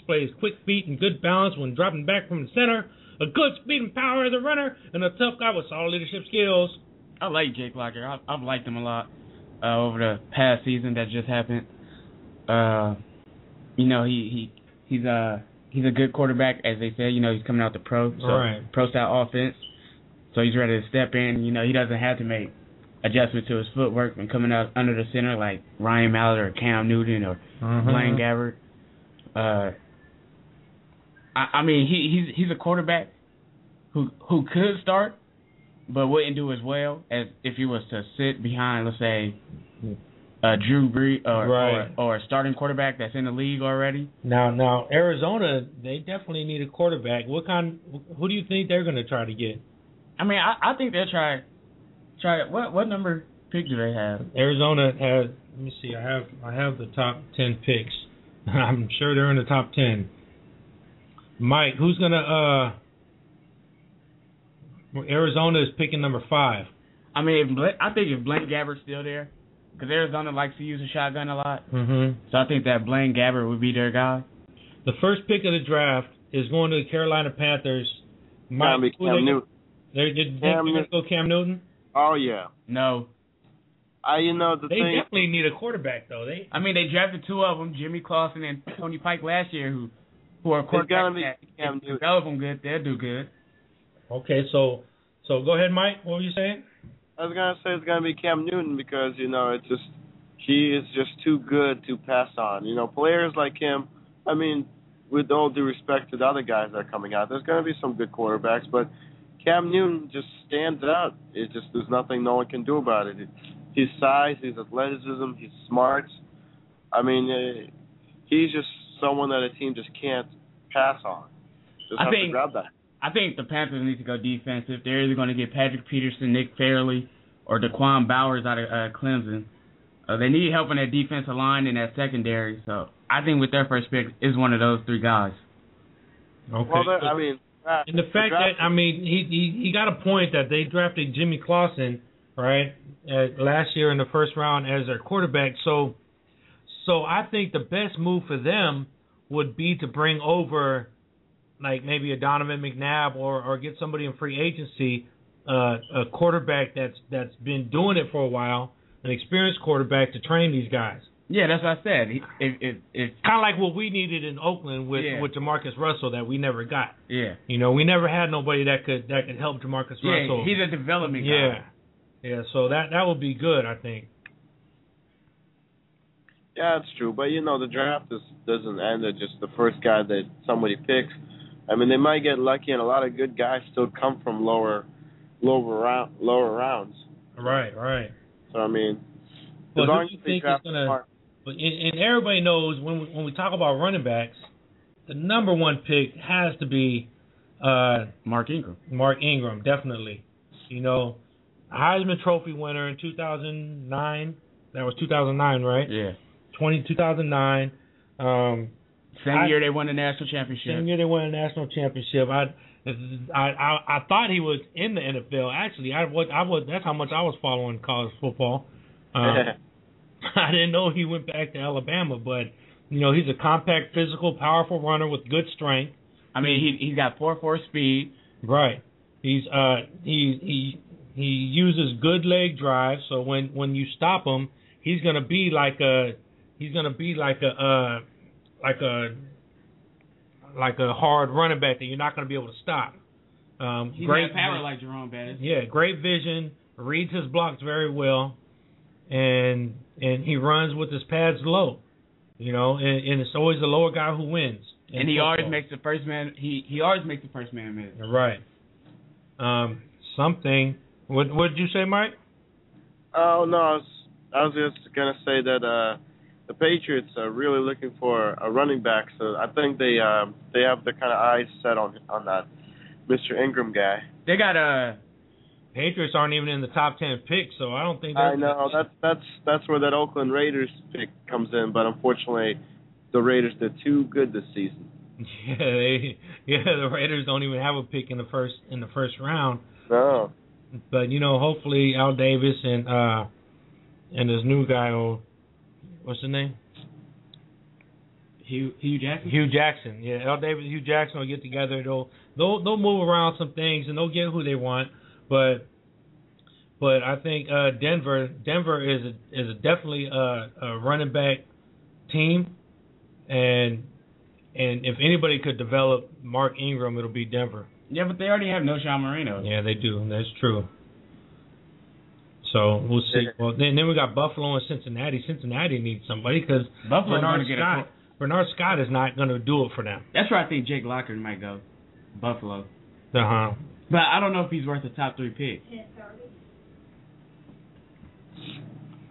Displays quick feet and good balance when dropping back from the center. A good speed and power as a runner, and a tough guy with solid leadership skills. I like Jake Locker. I've, I've liked him a lot uh, over the past season that just happened. Uh, you know, he he he's a he's a good quarterback, as they say. You know, he's coming out the pro, so Right. pro style offense. So he's ready to step in. You know, he doesn't have to make adjustments to his footwork when coming out under the center like Ryan Mallett or Cam Newton or Blaine Gabbert. Uh, I, I mean, he he's he's a quarterback who who could start, but wouldn't do as well as if he was to sit behind, let's say, uh, Drew Brees or, Right. or or a starting quarterback that's in the league already. Now, now Arizona, they definitely need a quarterback. What kind? Who do you think they're going to try to get? I mean, I, I think they'll try try what what number pick do they have? Arizona has. Let me see. I have I have the top ten picks. I'm sure they're in the top ten. Mike, who's gonna? uh Arizona is picking number five. I mean, if Bla- I think if Blaine Gabbert's still there, because Arizona likes to use a shotgun a lot, Mm-hmm. so I think that Blaine Gabbert would be their guy. The first pick of the draft is going to the Carolina Panthers. Gotta Cam they- Newton. They're, they're, they're going to Newton. go Cam Newton. Oh yeah. No, I you know the They thing. definitely need a quarterback though. They I mean they drafted two of them, Jimmy Clausen and Tony Pike last year, who who are It's gotta quarterbacks be that Cam if you Newton. develop them good, they'll do good. okay. So so go ahead, Mike. What were you saying? I was gonna say it's gonna be Cam Newton because you know it's just he is just too good to pass on. You know, players like him. I mean, with all due respect to the other guys that are coming out, there's gonna be some good quarterbacks, but Cam Newton just stands out. It just there's nothing no one can do about it. His size, his athleticism, his smarts. I mean, uh, he's just someone that a team just can't pass on. Just I have think- to grab that. I think the Panthers need to go defensive. They're either going to get Patrick Peterson, Nick Fairley, or Daquan Bowers out of uh, Clemson. Uh, they need help in that defensive line and that secondary. So I think with their first pick is one of those three guys. Okay. Well, I mean, uh, And the fact draft- that I mean he he he got a point that they drafted Jimmy Clausen right uh, last year in the first round as their quarterback. So so I think the best move for them would be to bring over like maybe a Donovan McNabb or or get somebody in free agency uh, a quarterback that's that's been doing it for a while, an experienced quarterback to train these guys. Yeah, that's what I said. He- If if, if Kind of like what we needed in Oakland with Yeah. with Jamarcus Russell that we never got. yeah, You know, we never had nobody that could that could help Jamarcus yeah, Russell. he's a development guy. yeah, yeah. So that that would be good, I think. Yeah, it's true, but you know the draft is, doesn't end at just the first guy that somebody picks. I mean, they might get lucky, and a lot of good guys still come from lower, lower round, lower rounds. Right, right. So I mean, Well, as who long you as they think is draft gonna? smart, But and, and everybody knows when we, when we talk about running backs, the number one pick has to be uh, Mark Ingram. Mark Ingram, definitely. You know, Heisman Trophy winner in 2009. That was 2009, right? Yeah. 20 2009. Um, Same I- year they won the national championship. Same year they won a national championship. I, I, I, I thought he was in the NFL. Actually, I was, I was. That's how much I was following college football. Um, I didn't know he went back to Alabama, but you know he's a compact, physical, powerful runner with good strength. I mean, he he's got four four speed. Right. He's uh he he he uses good leg drive. So when when you stop him, he's gonna be like a he's gonna be like a uh like a like a hard running back that you're not gonna be able to stop. Um, He's great got power like Jerome Bettis. yeah, great vision, reads his blocks very well, and and he runs with his pads low. You know, and, and it's always the lower guy who wins. And he always makes the first man. He he always makes the first man miss. Right. Um, something. What what did you say, Mike? Oh no, I was I was just gonna say that uh the Patriots are really looking for a running back, so I think they um they have the kind of eyes set on on that Mr. Ingram guy. They got a. Patriots aren't even in the top ten picks, so I don't think. I know that's that's that's where that Oakland Raiders pick comes in, but unfortunately, the Raiders did too good this season. Yeah, they, yeah. The Raiders don't even have a pick in the first in the first round. No, But you know, hopefully Al Davis and uh and this new guy, oh, what's his name? Hue Hue Jackson. Hue Jackson. Yeah, Al Davis, Hue Jackson will get together. They'll they'll they'll move around some things and they'll get who they want. But but I think uh Denver Denver is a, is a definitely a, a running back team, and and if anybody could develop Mark Ingram, it'll be Denver. Yeah, but they already have Knowshon Moreno. Yeah, they do. That's true. So we'll see. Well, then then we got Buffalo and Cincinnati. Cincinnati needs somebody because Buffalo's Bernard gonna a Scott. Bernard Scott is not going to do it for them. That's where I think Jake Locker might go. Buffalo. Uh huh. But I don't know if he's worth a top three pick.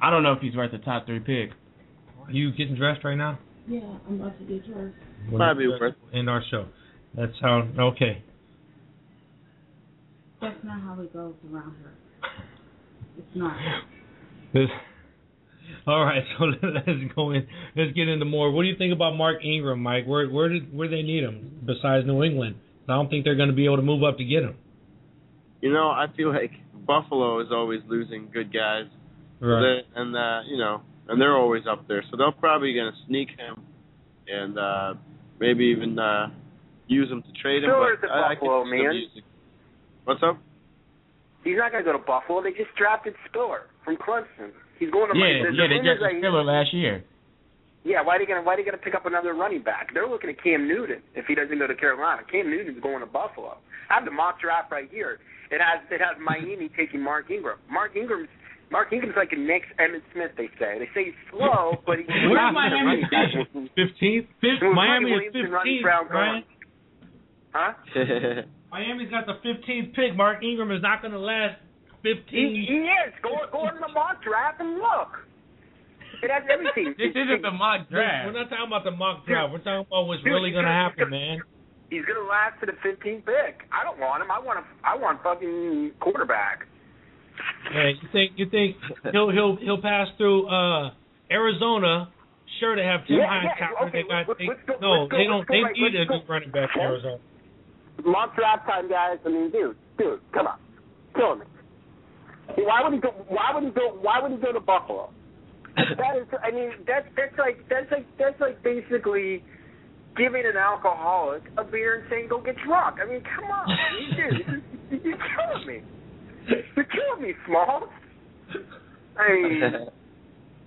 I don't know if he's worth a top three pick. You getting dressed right now? Yeah, I'm about to get dressed. Might be worth- in our show. That's how. Okay. That's not how it goes around here. It's not. This, all right, so let's go in. Let's get into more. What do you think about Mark Ingram, Mike? Where where did where they need him besides New England? I don't think they're going to be able to move up to get him. you know I feel like Buffalo is always losing good guys, They- and uh, you know, and they're always up there, so they're probably gonna sneak him, and uh maybe even uh use him to trade him. Steelers but I, I Buffalo, can see them man. What's up? He's not going to go to Buffalo. They just drafted Spiller from Clemson. He's going to Yeah, the, the yeah, they rumors just Spiller last year. Yeah, why are they gonna why are they gonna pick up another running back? They're looking at Cam Newton if he doesn't go to Carolina. Cam Newton's going to Buffalo. I have the mock draft right here. It has it has Miami taking Mark Ingram. Mark Ingram's Mark Ingram's like a next Emmitt Smith. They say they say he's slow, but he's not Miami running back. Fifteenth. Miami is Freddie Williamson running fifteenth, Brown right? Huh? Miami's got the fifteenth pick. Mark Ingram is not going to last He, fifteen. he is. Go go in the mock draft and look. It has everything. This isn't the mock draft. We're not talking about the mock draft. We're talking about what's really going to happen, man. He's gonna last to the 15th pick. I don't want him. I want a I want fucking quarterback. Hey, you think you think he'll he'll he'll pass through uh Arizona? Sure, they have Tim Yeah, Hines. yeah, okay, they got, they, go- no, go- they don't. They right- need a good running back in Arizona. Mock draft time, guys. I mean, dude, dude, come on, killing me. Why would he go? Why would he go? Why would he go to Buffalo? that is, I mean, that's that's like that's like that's like basically giving an alcoholic a beer and saying go get drunk. I mean, come on, dude, you're killing me. You're killing me, Smalls. I mean,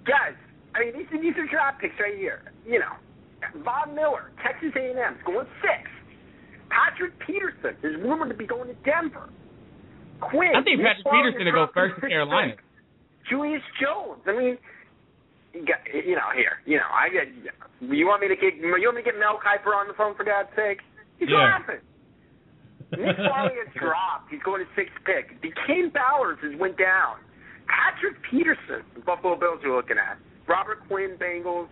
guys. I mean, these these are draft picks right here. You know, Von Miller, Texas A&M, going six. Patrick Peterson is rumored to be going to Denver. Quinn. I think Patrick Peterson to go first to Carolina. Julius Jones. I mean, you, got, you know, here, you know, I get. You want me to get? You want me to get Mel Kiper on the phone for God's sake? He's Yeah. laughing. Nick Fairley has dropped. He's going to sixth pick. Daquan Bowers has went down. Patrick Peterson, the Buffalo Bills you're looking at. Robert Quinn, Bengals.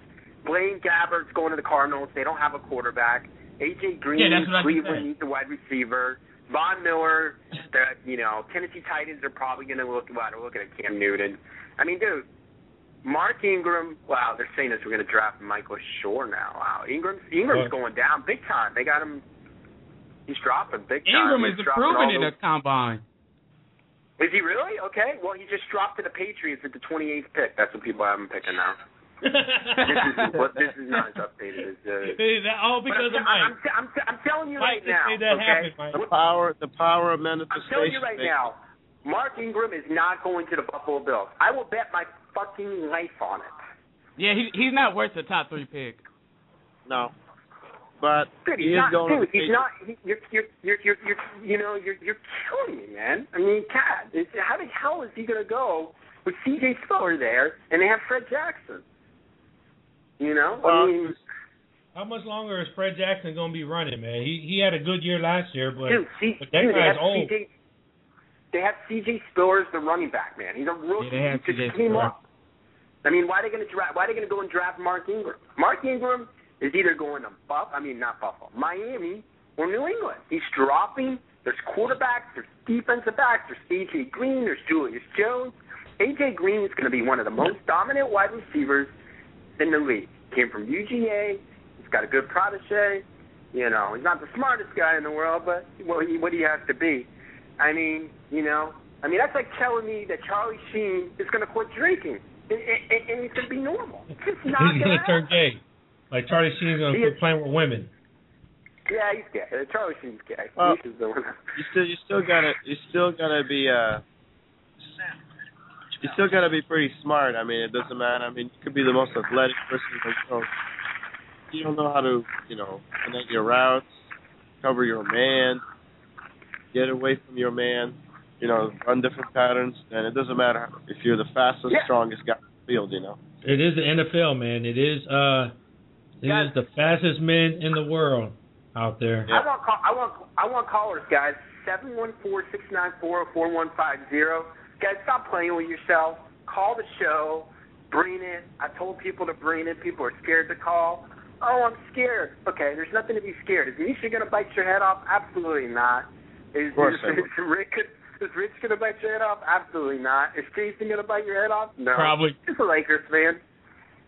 Blaine Gabbert's going to the Cardinals. They don't have a quarterback. AJ Green, Yeah, that's what Cleveland needs a wide receiver. Von Miller, the you know Tennessee Titans are probably going to look. They're looking at Cam Newton. I mean, dude, Mark Ingram. Wow, they're saying that we're going to draft Michael Shore now. Wow, Ingram's Ingram's going down big time. They got him. He's dropping big time. Ingram He's is improving in the combine. Is he really? Okay. Well, he just dropped to the Patriots at the 28th pick. That's what people have him picking now. This is what this is not updated as. Uh, all because I'm, of Mike. I'm, I'm, I'm, I'm telling you Mike right now. that okay? happen, Mike. The power, the power of manifestation. I'm telling you right now, Mark Ingram is not going to the Buffalo Bills. I will bet my fucking life on it. Yeah, he he's not worth the top three pick. No, but Dude, he he's is not. going Dude, to he's not. He, you're, you're, you're, you're, you're, you know, you're, you're killing me, man. I mean, God, how the hell is he gonna go with C.J. Spiller there, and they have Fred Jackson? You know, I mean, How much longer is Fred Jackson going to be running, man? He he had a good year last year, but dude, C, but that dude, guy's old. C.J. They have C.J. Spiller as the running back, man. He's a rookie. Yeah, he just came Spiller. up. I mean, why are they going to draft? Why are they going to go and draft Mark Ingram? Mark Ingram is either going to Buff. I mean, not Buffalo, Miami or New England. He's dropping. There's quarterbacks. There's defensive backs. There's A.J. Green. There's Julius Jones. A.J. Green is going to be one of the most dominant wide receivers in the league. Came from UGA. He's got a good protege. You know, he's not the smartest guy in the world, but well, he, what he has to be. I mean, you know, I mean that's like telling me that Charlie Sheen is going to quit drinking and, and, and he's going to be normal. It's just not He's going going to turn gay. Like Charlie Sheen's going to quit playing with women. Yeah, he's gay. Uh, Charlie Sheen's gay. Well- he's just doing it. You still, you still gotta, you still gotta be, uh, you still gotta be pretty smart. I mean, it doesn't matter. I mean, you could be the most athletic person in the world. You don't know how to, you know, connect your routes, cover your man, get away from your man, you know, run different patterns, and it doesn't matter if you're the fastest, Yeah. strongest guy in the field. You know. It is the NFL, man. It is uh, it Guys- is the fastest men in the world out there. Yeah. I want call, I want I want callers, guys. Seven one four six nine four four one five zero. Guys, stop playing with yourself. Call the show. Bring it. I told people to bring it. People are scared to call. Oh, I'm scared. Okay, there's nothing to be scared. Is Misha gonna bite your head off? Absolutely not. Is, is, is Rick is Rich gonna bite your head off? Absolutely not. Is Jason gonna bite your head off? No. Probably. Just a Lakers fan.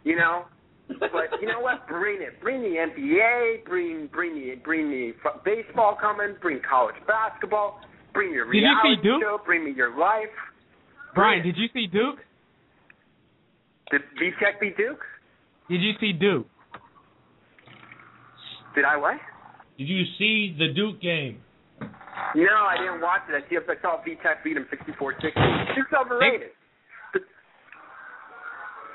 You know, but you know what? Bring it. Bring the NBA. Bring bring the bring the baseball coming. Bring college basketball. Bring your reality show. Bring me your life. Brian, did you see Duke? Did V-Tech beat Duke? Did you see Duke? Did I what? Did you see the Duke game? No, I didn't watch it. I see if I saw V-Tech beat him 64-60. Duke's overrated.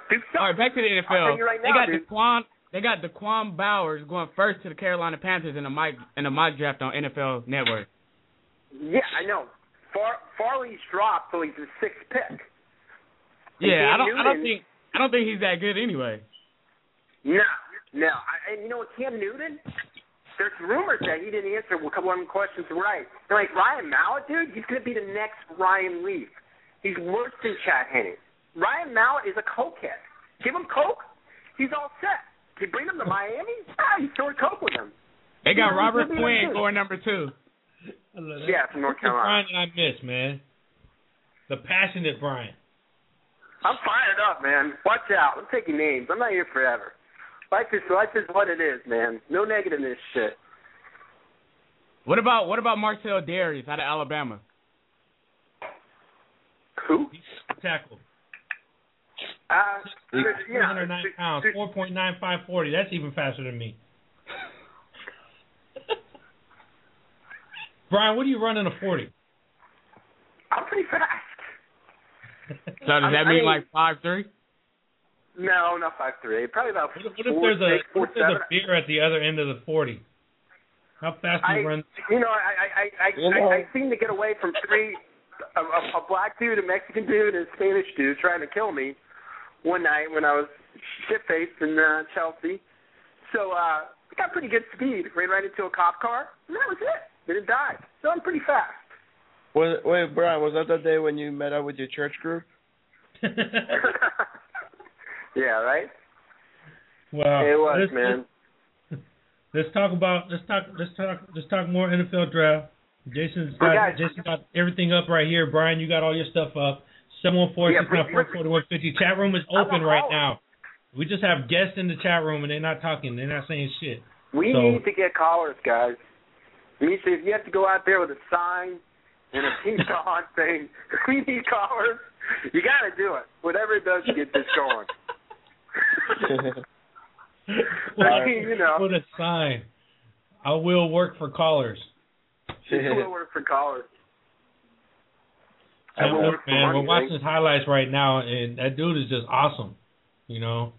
Duke's All right, back to the NFL. right they got. Daquan. They got Daquan Bowers going first to the Carolina Panthers in a mock in a mock draft on NFL Network. Yeah, I know. Far Fairley's dropped, so he's a sixth pick. Yeah, I don't. I don't think. I don't think he's that good anyway. No, no. I, and you know what, Cam Newton? There's rumors that he didn't answer a couple of them questions right. They're like Ryan Mallett, dude. He's gonna be the next Ryan Leaf. He's worse than Chad Henne. Ryan Mallett is a cokehead. Give him coke, he's all set. You bring him to Miami, ah, you throw coke with him. They got Robert he's Quinn going number two. I that. Yeah, from North Carolina. Brian that I miss, man. The passionate Brian. I'm fired up, man. Watch out. I'm taking names. I'm not here forever. Life is life is what it is, man. No negativeness shit. What about what about Marcell Dareus out of Alabama? Who? Tackle. Uh, yeah, 309 pounds, 4.9540. That's even faster than me. Brian, what do you run in a 40? I'm pretty fast. So does I- that mean mean- like five three? No, not five three. Probably about What if, what if four, there's a six, four, what if there's seven. a beer at the other end of the 40? How fast do I, you run? you know, I, I, I, You know- I, I seem to get away from three, a, a, a black dude, a Mexican dude, and a Spanish dude trying to kill me one night when I was shit faced in uh, Chelsea. So uh, I got pretty good speed. Ran right into a cop car, and that was it. Didn't die. So I'm pretty fast. Wait, wait, Brian, was that the day when you met up with your church group? yeah, right. well, it was, let's, man. Let's talk about let's talk let's talk let's talk more NFL draft. Jason's got guys- Jason's got everything up right here. Brian, you got all your stuff up. Seven one four Yeah, six nine four forty one fifty. Chat room is open right now. We just have guests in the chat room and they're not talking. They're not saying shit. We So- need to get callers, guys. Need to, if you have to go out there with a sign and a pink on saying, we need callers, you got to do it. Whatever it does to get this going. I mean, you know, Put a sign. I will work for callers. it will work for callers. I And will work man, money, we're watching his highlights right now, and that dude is just awesome. You know,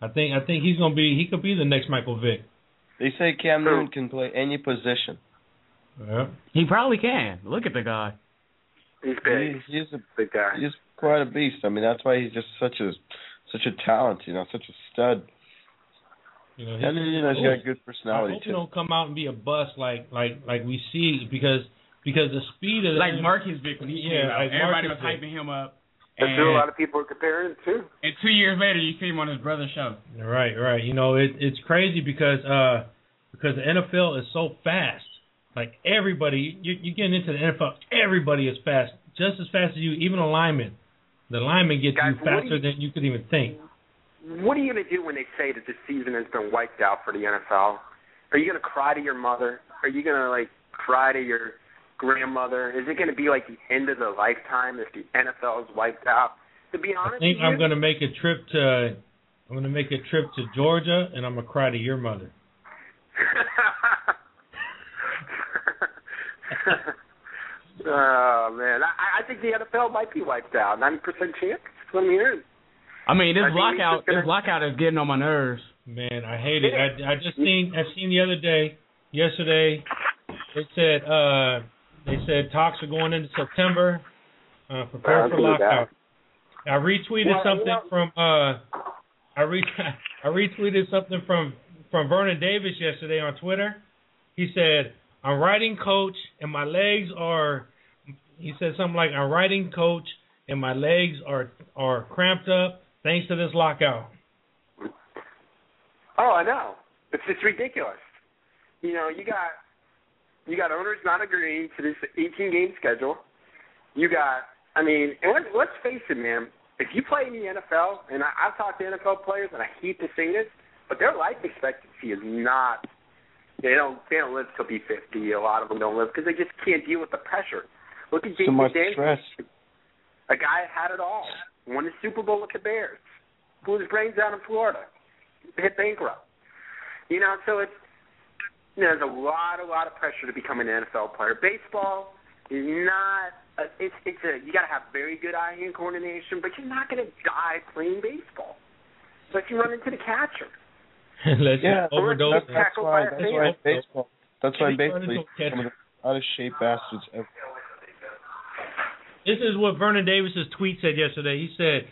I think I think he's gonna be he could be the next Michael Vick. They say Cam Newton can play any position. Yeah. He probably can. Look at the guy. He's big. He, he's a Big guy. he's quite a beast. I mean, that's why he's just such a such a talent. You know, such a stud. You know, And you know, he's got a good I personality hope he too. don't come out and be a bust like like like we see because because the speed of the Like Marcus Vick when he Yeah, came out. like Everybody Marcus was Vick. hyping him up. That's who a lot of people are comparing to. And two years later, you see him on his brother's show. Right, right. You know, it, it's crazy because uh because the NFL is so fast. Like everybody, you you're getting into the NFL, everybody is fast, just as fast as you. Even a lineman, the lineman gets Guys, you faster you- than you could even think. What are you going to do when they say that the season has been wiped out for the NFL? Are you going to cry to your mother? Are you going to like cry to your grandmother? Is it going to be like the end of the lifetime if the NFL is wiped out? To be honest, I think with I'm gonna make a trip to I'm gonna make a trip to Georgia, and I'm gonna cry to your mother. oh man, I, I think the NFL might be wiped out. Ninety percent chance. That's what I'm hearing. I mean, this I lockout, gonna- this lockout is getting on my nerves. Man, I hate it. I, I just seen I seen the other day, yesterday, they said uh they said talks are going into September. Uh, prepare for lockout. I retweeted Well, you something know- from uh I re I retweeted something from from Vernon Davis yesterday on Twitter. He said, "I'm riding coach and my legs are." He said something like, "I'm riding coach and my legs are are cramped up thanks to this lockout." Oh, I know. It's just ridiculous. You know, you got you got owners not agreeing to this 18 game schedule. You got, I mean, and let's, let's face it, man. If you play in the NFL, and I, I've talked to NFL players, and I hate to say this, but their life expectancy is not. They don't. They don't live till be 50. A lot of them don't live because they just can't deal with the pressure. Look at So much Daniels. stress. A guy had it all. Won the Super Bowl with the Bears. Blew his brains out in Florida. Hit bankrupt. You know, so it's you know, there's a lot, a lot of pressure to become an NFL player. Baseball is not. A, it's it's a you got to have very good eye-hand coordination, but you're not going to die playing baseball. Unless you run into the catcher. Let's Yeah, overdose. that's, that's why. That's why in baseball. That's why in baseball, you Vernon see some of the out of shape bastards. ever. This is what Vernon Davis's tweet said yesterday. He said,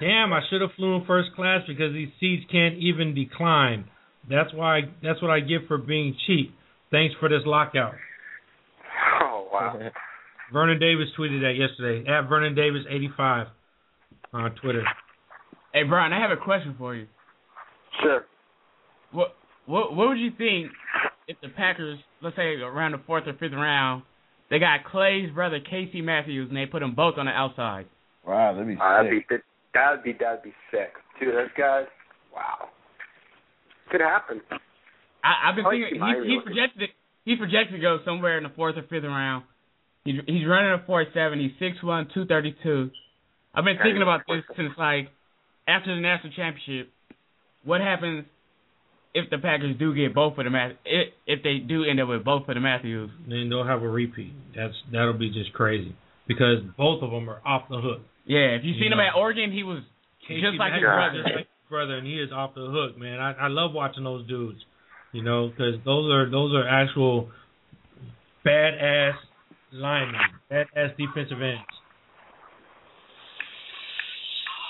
"Damn, I should have flown first class because these seats can't even decline. That's why. I, That's what I get for being cheap. Thanks for this lockout." Oh wow. Vernon Davis tweeted that yesterday at Vernon Davis eighty five on Twitter. Hey, Brian, I have a question for you. Sure. What what what would you think if the Packers, let's say around the fourth or fifth round, they got Clay's brother Casey Matthews and they put them both on the outside? Wow, that'd be Uh, that'd be that'd be that'd be sick. Two of those guys. Wow. Could happen. I, I've been I like thinking my he, he's real- projected he's projected to go somewhere in the fourth or fifth round. He's he's running a four seven. He's six one, two thirty two. I've been thinking about this since like after the national championship. What happens if the Packers do get both of the Math- if if they do end up with both of the Matthews? Then they'll have a repeat. That's that'll be just crazy because both of them are off the hook. Yeah, if you You seen him at Oregon, he was Casey just like his brother. Is just like his brother, and he is off the hook, man. I I love watching those dudes, you know, because those are those are actual badass linemen, badass defensive ends.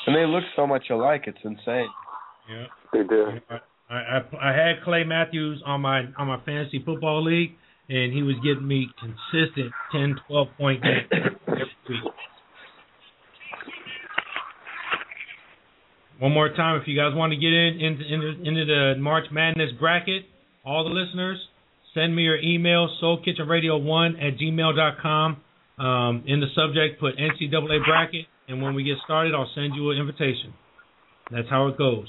And they look so much alike. It's insane. Yeah. They do. I, I I had Clay Matthews on my on my fantasy football league, and he was getting me consistent 10, 12 point games every week. One more time, if you guys want to get in into into, into the March Madness bracket, all the listeners, send me your email, soulkitchenradio1 at gmail.com. Um, in the subject, put NCAA bracket, and when we get started, I'll send you an invitation. That's how it goes.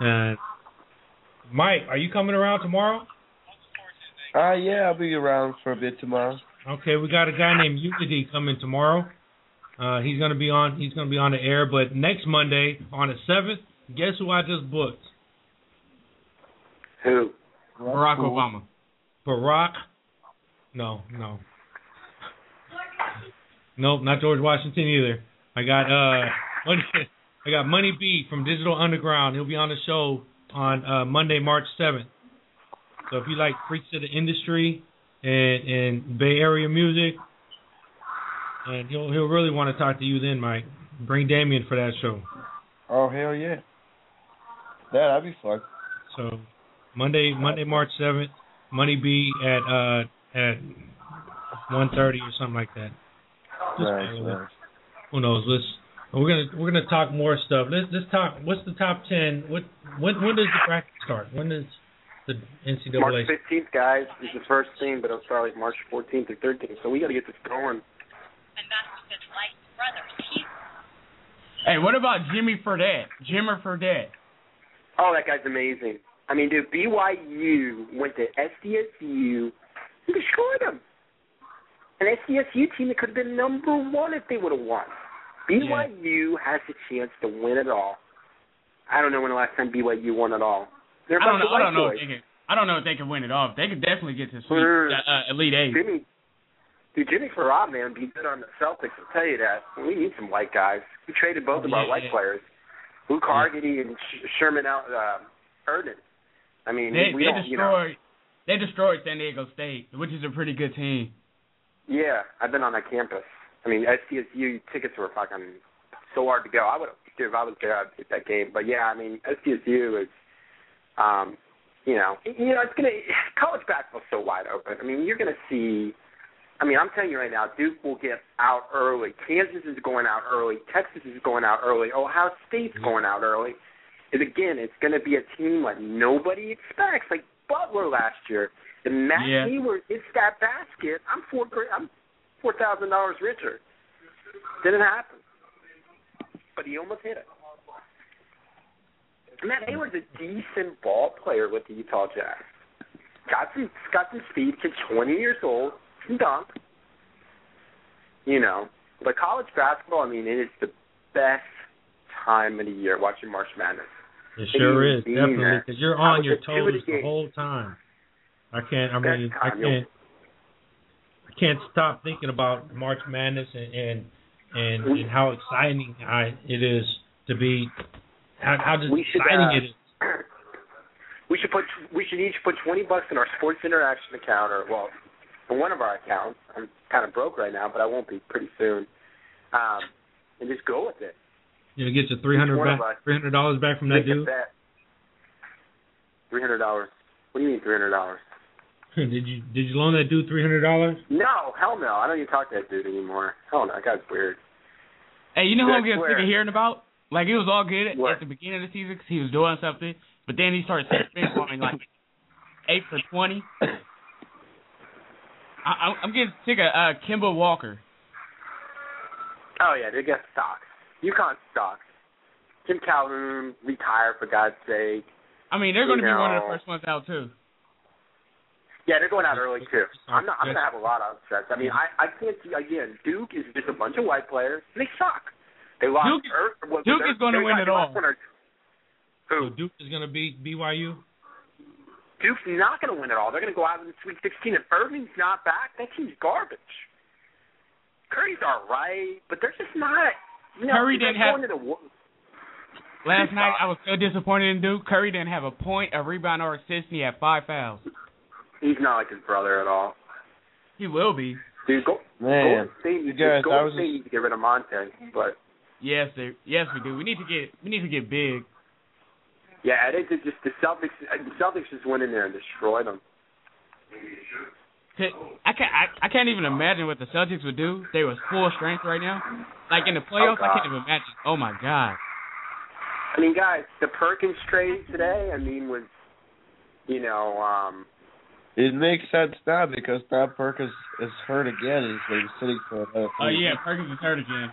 And Mike, are you coming around tomorrow? Uh, yeah, I'll be around for a bit tomorrow. Okay, we got a guy named Unity coming tomorrow. Uh, he's gonna be on. He's gonna be on the air. But next Monday on the seventh, guess who I just booked? Who? Barack Obama. Barack. No, no. Nope, not George Washington either. I got uh, Money, I got Money B from Digital Underground. He'll be on the show on uh, Monday, March seventh. So if you like freaks of the industry and and Bay Area music, and he'll he'll really want to talk to you then, Mike. Bring Damien for that show. Oh hell yeah. Yeah, that'd be fun. So Monday, Monday, March seventh, Money B at uh at one thirty or something like that. Nice, nice. Who knows? Let's we're gonna we're gonna talk more stuff. Let's let's talk. What's the top ten? What when when does the bracket start? When does the NCAA? March 15th, guys, is the first thing, but it'll start like March 14th or 13th. So we got to get this going. Hey, what about Jimmy Fredette? Jimmer Fredette. Oh, that guy's amazing. I mean, dude, BYU went to SDSU and destroyed them. An SDSU team that could have been number one if they would have won. BYU has a chance to win it all. I don't know when the last time BYU won it all. They're a I don't know. I don't know if they can. I don't know if they can win it all. They could definitely get to sweet uh, uh, elite eight. Jimmy, dude, Jimmy Fredette, man, be good on the Celtics. I'll tell you that. We need some white guys. We traded both of our Yeah. white players, Luke Harangody and Sh- Sherman out uh, Erden. I mean, They we they don't, you know. destroyed. They destroyed San Diego State, which is a pretty good team. Yeah, I've been on that campus. I mean, SDSU tickets were fucking so hard to go. I would, dude, if I was there, I'd take that game. But yeah, I mean, SDSU is, um, you know, you know, it's gonna college basketball's so wide open. I mean, you're gonna see. I mean, I'm telling you right now, Duke will get out early. Kansas is going out early. Texas is going out early. Ohio State's mm-hmm. going out early. And again, it's going to be a team like nobody expects, like Butler last year. And Matt Yeah. Hayward hits that basket. I'm four. I'm four thousand dollars richer. Didn't happen, but he almost hit it. Matt Hayward's a decent ball player with the Utah Jazz. Got some got some speed. Kid's 20 years old. Dunk. You know, but college basketball. I mean, it is the best time of the year watching March Madness. It sure is definitely because you're on your at two of the toes the whole time. I can't. I mean, I can't. I can't stop thinking about March Madness and and and, and how exciting I, it is to be. How, how just We should, exciting uh, it is. We should put we should each put twenty bucks in our Sports Interaction account, or well, one of our accounts. I'm kind of broke right now, but I won't be pretty soon. Um, and just go with it. You know, get your three hundred back, three hundred dollars back from that dude. Three hundred dollars. What do you mean three hundred dollars? did you did you loan that dude three hundred dollars? No, hell no. I don't even talk to that dude anymore. Hell no, that guy's weird. Hey, you know who I'm getting sick of hearing about? Like it was all good at, What? at the beginning of the season because he was doing something, but then he started spitballing like eight for twenty. I, I'm getting sick of uh, Kemba Walker. Oh yeah, they got stocks. UConn stocks. Tim Calhoun retired for God's sake. I mean, they're going to be one of the first ones out too. Yeah, they're going out early too. I'm not. I'm gonna have a lot of upsets. I mean, I I can't see again. Duke is just a bunch of white players. They suck. They lost. Duke- what, Duke is gonna win it all. or- So Who? Duke is going to beat BYU. Duke's not going to win it all. They're going to go out in the Sweet 16. If Irving's not back, that team's garbage. Curry's all right, but they're just not. You know, Curry didn't have- the, Last night sucks. I was so disappointed in Duke. Curry didn't have a point, a rebound, or assist, and he had five fouls. He's not like his brother at all. He will be. Dude, go, Man, Golden State, you guys, Golden I was State just- needs to get rid of Monta, but Yes, they, yes, we do. We need to get we need to get big. Yeah, it is just the Celtics. The Celtics just went in there and destroyed them. I can't I, I can't even imagine what the Celtics would do. They was full strength right now. Like in the playoffs, I can't even imagine. Oh my god. I mean, guys, the Perkins trade today. I mean, was you know, um, It makes sense now because Bob Perkins is hurt again and he's been sitting for another Oh three yeah, Perkins is hurt again.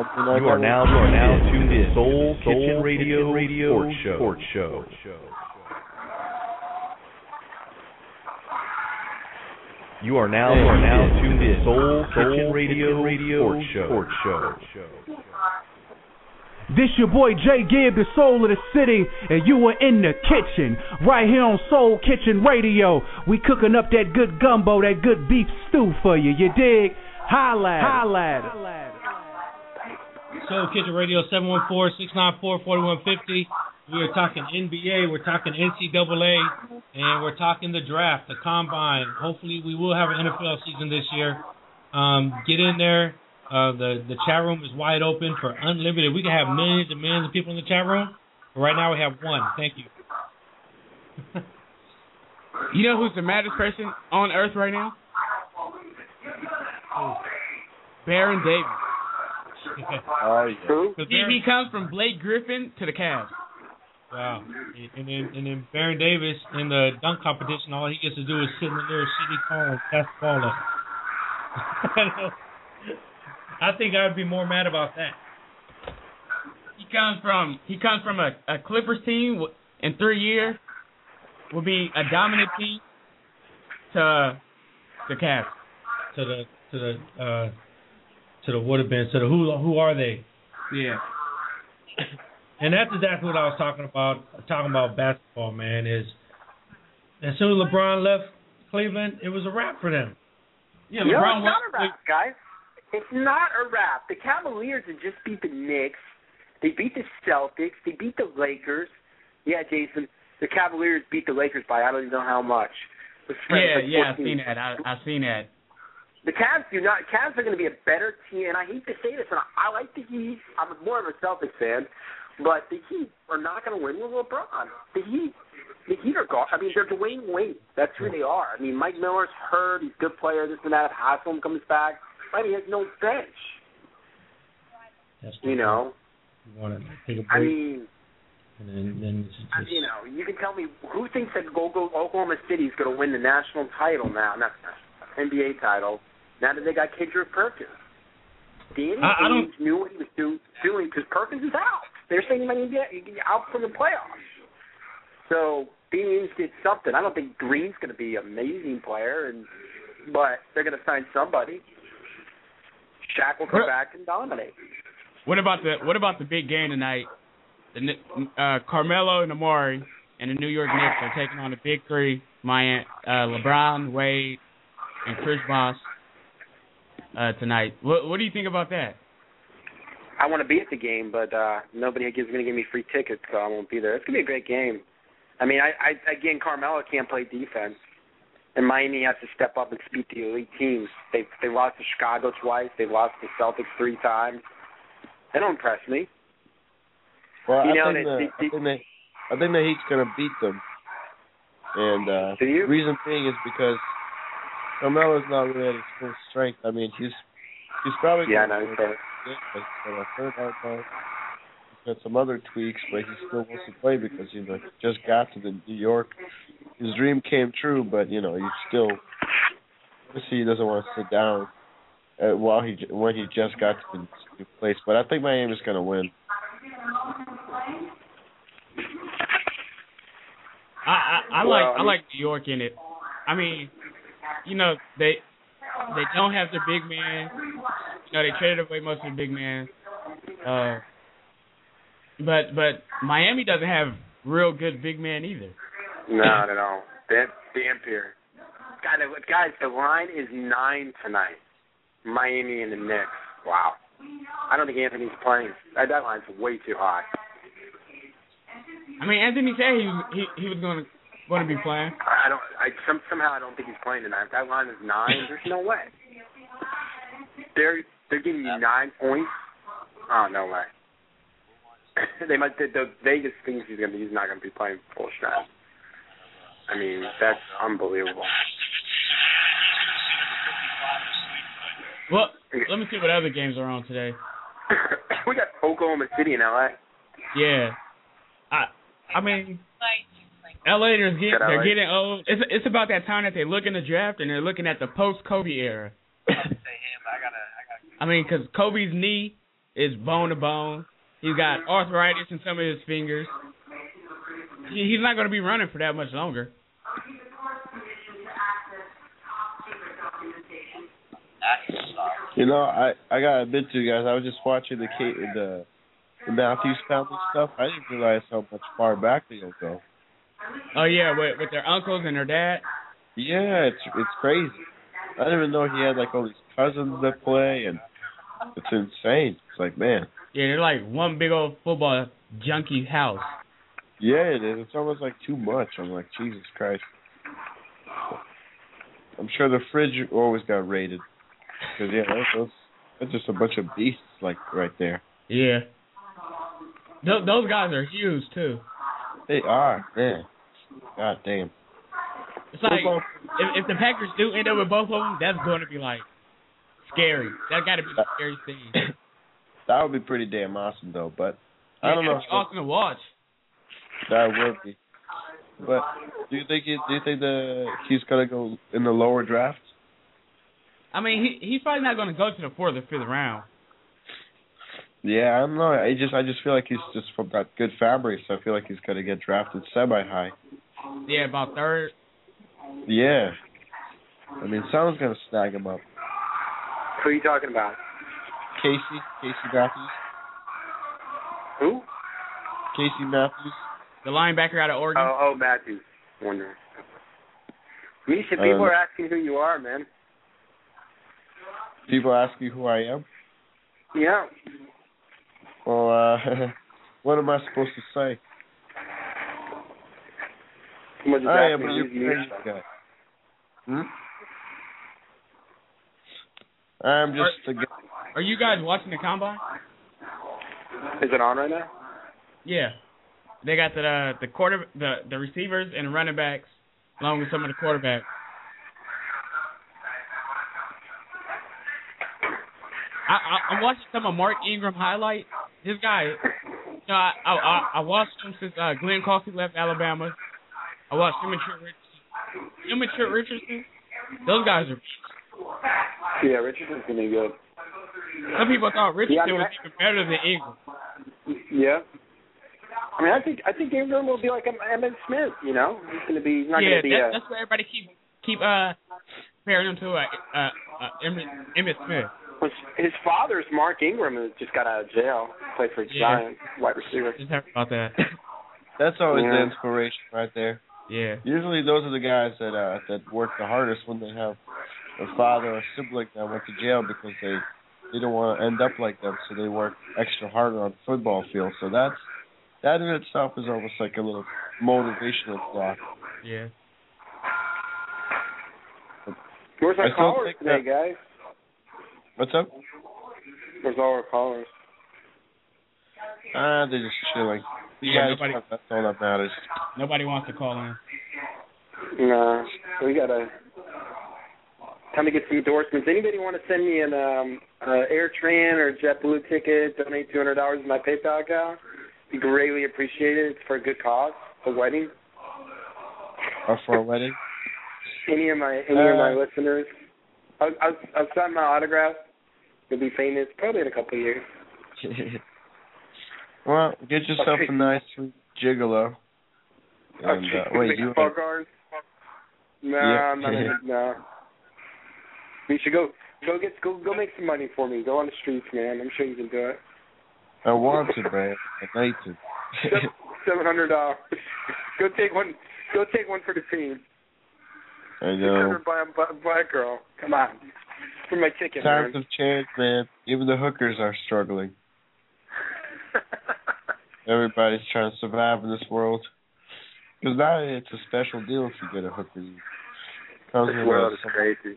Something like You are that. now you are now tuned in Soul Kitchen Radio Radio Sports Show. Sports Show. You are now you are now tuned in Soul Kitchen Radio Radio Sports Show. Sports Show. This your boy Jay Gibb, the soul of the city, and you are in the kitchen, right here on Soul Kitchen Radio. We cooking up that good gumbo, that good beef stew for you. You dig? Holla, at Soul Kitchen Radio 714-694-4150. We are talking NBA, we're talking NCAA, and we're talking the draft, the combine. Hopefully, we will have an NFL season this year. Um, get in there. Uh, the the chat room is wide open for unlimited. We can have millions and millions of people in the chat room. But right now, we have one. Thank you. You know who's the maddest person on earth right now? Baron Davis. Oh yeah. Who? He, he comes from Blake Griffin to the Cavs. Wow. And then and then Baron Davis in the dunk competition, all he gets to do is sit in the little shitty car and pass the ball up. I think I'd be more mad about that. He comes from he comes from a, a Clippers team w- in three years will be a dominant team to the Cavs. To the to the uh to the would have been to the who who are they? Yeah. And that's exactly what I was talking about. Talking about basketball, man. Is as soon as LeBron left Cleveland, it was a wrap for them. Yeah, no, LeBron it's not a wrap, guys. It's not a wrap. The Cavaliers had just beat the Knicks. They beat the Celtics. They beat the Lakers. Yeah, Jason. The Cavaliers beat the Lakers by I don't even know how much. Yeah, like yeah, I've seen that. I I've seen that. The Cavs do not. Cavs are going to be a better team, and I hate to say this, and I, I like the Heat. I'm more of a Celtics fan, but the Heat are not going to win with LeBron. The Heat, the Heat are gone. I mean, they're Dwyane Wade. That's who they are. I mean, Mike Miller's hurt. He's a good player. This and that. If Haslem comes back, I mean, he has no bench. That's You know. You want to take a break, I mean, and then, then it's I, just, you know, you can tell me who thinks that go go Oklahoma City is going to win the national title now, not NBA title. Now that they got Kendrick Perkins. Danny I- I don't- knew what he was do, doing because Perkins is out. They're saying he might be out for the playoffs. So Danny Ainge did something. I don't think Green's going to be an amazing player, and but they're going to sign somebody. Shaq will come What- back and dominate. What about the what about the big game tonight? The uh, Carmelo and Amar'e and the New York Knicks are taking on the big three: Miami, uh, LeBron, Wade, and Chris Bosh uh, tonight. What what do you think about that? I want to be at the game, but uh nobody is going to give me free tickets, so I won't be there. It's going to be a great game. I mean, I, I again, Carmelo can't play defense, and Miami has to step up and beat the elite teams. They they lost to Chicago twice. They lost to Celtics three times. They don't impress me. Well, You I know, think they- the, they- I think the I think the Heat's gonna beat them. And uh the reason being is because Carmelo's not really at his full strength. I mean he's he's probably Yeah, I gonna know. play, So, but he's got a third out. He's got some other tweaks, but he still wants to play because you know he just got to the New York. His dream came true, but you know he still obviously he doesn't want to sit down uh, while he when he just got to the new place. But I think Miami's gonna win. I I, I Well, like I I mean- like New York in it. I mean, you know they they don't have their big man. You know they traded away most of the big man. Uh, but but Miami doesn't have real good big man either. no, no, no. That Dampier. God, guys, the line is nine tonight. Miami and the Knicks. Wow. I don't think Anthony's playing. That, that line's way too high. I mean Anthony said he he, he was going to going to be playing. I don't. I some, somehow I don't think he's playing tonight. If that line is nine, there's no way. They're they're giving you nine points. Oh no way. they might. The, the Vegas thinks he's gonna. He's not gonna be playing full strength. I mean, that's unbelievable. Well, let me see what other games are on today. we got Oklahoma City in LA. Yeah, I I mean LA is getting Shout they're LA. getting old. It's it's about that time that they look in the draft and they're looking at the post Kobe era. I mean, because Kobe's knee is bone to bone. He's got arthritis in some of his fingers. He, he's not going to be running for that much longer. You know, I I gotta admit to you guys, I was just watching the Kate the the Matthews family stuff. I didn't realize how much far back they go. Oh yeah, with with their uncles and their dad. Yeah, it's it's crazy. I didn't even know he had like all these cousins that play, and it's insane. It's like, man, Yeah, they're like one big old football junkie house. yeah, it is. It's almost like too much. I'm like, Jesus Christ. I'm sure the fridge always got raided. Cause yeah, those, those that's just a bunch of beasts like right there. Yeah. Those, those guys are huge too. They are, man. God damn. It's like if, if the Packers do end up with both of them, that's going to be like scary. That got to be the scariest thing. That would be pretty damn awesome though, but I don't know. be awesome to watch. That would be. But do you think he, do you think the he's gonna go in the lower draft? I mean, he he's probably not going to go to the fourth or fifth round. Yeah, I don't know. I just I just feel like he's just from got good fabric, so I feel like he's gonna get drafted semi high. Yeah, about third. Yeah. I mean, someone's gonna snag him up. Who are you talking about? Casey, Casey Matthews, Who? Casey Matthews. The linebacker out of Oregon. Oh, oh, Matthews. Wondering. Misha, people Um, are asking who you are, man. People ask you who I am. Yeah. Well, uh, what am I supposed to say? I am a who's Ukrainian guy. Hmm? I'm just a guy. Are you guys watching the combine? Is it on right now? Yeah. They got the uh, the quarter the the receivers and the running backs along with some of the quarterbacks. I, I I'm watching some of Mark Ingram highlight. This guy, you know, I I I, I watched him since uh, Glen Coffee left Alabama. I watched him and Trent Richardson. Him and Trent Richardson. Those guys are. Yeah, Richardson's gonna be good. Some people thought Richardson Yeah, I mean, was even better than Ingram. Yeah. I mean, I think I think Ingram will be like Emmitt Smith. You know, he's gonna be. He's not yeah, gonna be. that, a, that's what everybody keep keep uh comparing him to uh, uh, uh Emmitt, Emmitt Smith. His, his father's Mark Ingram who just got out of jail. Played for Yeah. Giants, wide receiver. Just heard about that. That's always Yeah. the inspiration right there. Yeah. Usually those are the guys that uh that work the hardest when they have a father or sibling that went to jail because they they don't want to end up like them, so they work extra harder on the football field. So that's that in itself is almost like a little motivational thought. Yeah. Where's our I still callers think today, that- guys? What's up? Where's all our callers? Ah, they're just chilling. You Yeah, nobody- that's all that matters. Nobody wants to call in. No, we gotta time to get some endorsements. Anybody want to send me an um uh, AirTran or JetBlue ticket? Donate two hundred dollars in my PayPal account. Be greatly appreciated. It's for a good cause, a wedding. Or for a wedding. Any of my any of my Uh, listeners. I'll, I'll, I'll sign my autograph. You'll be famous probably in a couple of years. well, get yourself a nice gigolo. And uh, wait, you Bogart? No, Yeah. I'm not in, no. You should go go get go go make some money for me. Go on the streets, man. I'm sure you can do it. I want to, man. I need to. Seven hundred dollars. go take one. Go take one for the team. I Six know. hundred by, by by a girl. Come on. For my ticket, Times man. have changed, man. Even the hookers are struggling. Everybody's trying to survive in this world. Because now it's a special deal if you get a hooker. You comes this world is crazy.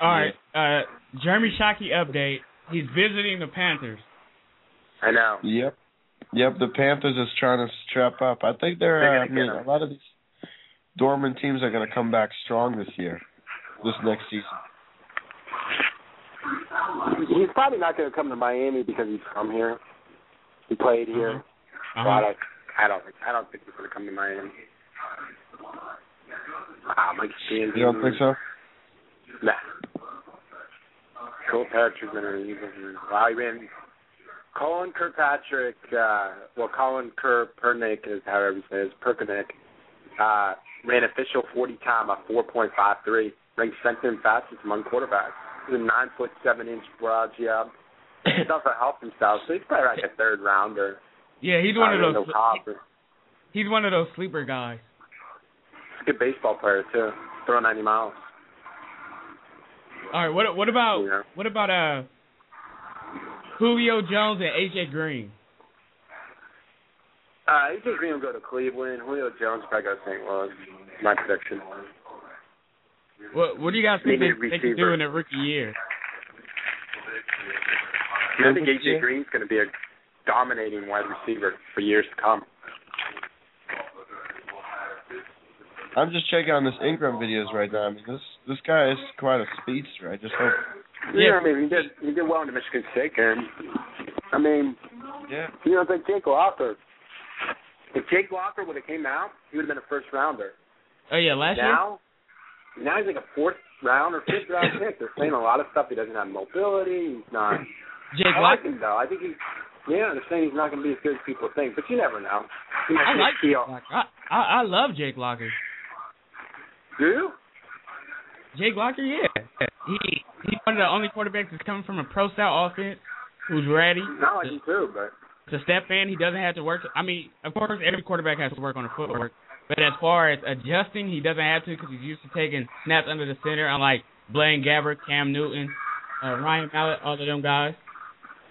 All right. Uh, Jeremy Shockey update. He's visiting the Panthers. I know. Yep. Yep, the Panthers is trying to strap up. I think they're, They're uh, I mean, get a 'em. lot of these dormant teams are going to come back strong this year, this next season. He's probably not going to come to Miami because he's from here. He played here. So I Uh-huh. don't. I don't. think- I don't think he's going to come to Miami. Nah, Mike Stanton. You don't think so? Nah. Cole Patrick been an even. Wow, he ran. Colin Kirkpatrick, uh, well, Colin Kerpernick is however you say it, Perkinick, uh, ran official 40 time of 4.53, ranked second and fastest among quarterbacks. He's a nine foot seven inch broad jab. He's also helped himself, so he's probably like a third rounder. Yeah, he's one of those. He's one of those sleeper guys. He's a good baseball player too. Throw 90 miles. All right, what what about Yeah. what about uh Julio Jones and AJ Green? Uh, AJ Green will go to Cleveland. Julio Jones probably go to St. Louis. My prediction. What what do you guys think They they, they can do in their rookie year? I think AJ Green's going to be a dominating wide receiver for years to come. I'm just checking on this Ingram videos right now. I mean, this this guy is quite a speedster. I just hope. Yeah, I mean he did he did well in the Michigan State game. I mean, Yeah. you know, it's like Jake Locker. If Jake Locker would have came out, he would have been a first rounder. Oh yeah, last year. now, now he's like a fourth round or fifth round pick. They're saying a lot of stuff. He doesn't have mobility. He's not. Jake I like Locker. him though. I think he's. Yeah, they're saying he's not going to be as good as people think, but you never know. He might I like Jake. Locker. I, I I love Jake Locker. Do you? Jake Locker, yeah. He he's one of the only quarterbacks that's coming from a pro style offense who's ready I like him too, but to step in. He doesn't have to work. I mean, of course, every quarterback has to work on the footwork. But as far as adjusting, he doesn't have to because he's used to taking snaps under the center, unlike Blaine Gabbert, Cam Newton, uh, Ryan Mallett, all of them guys.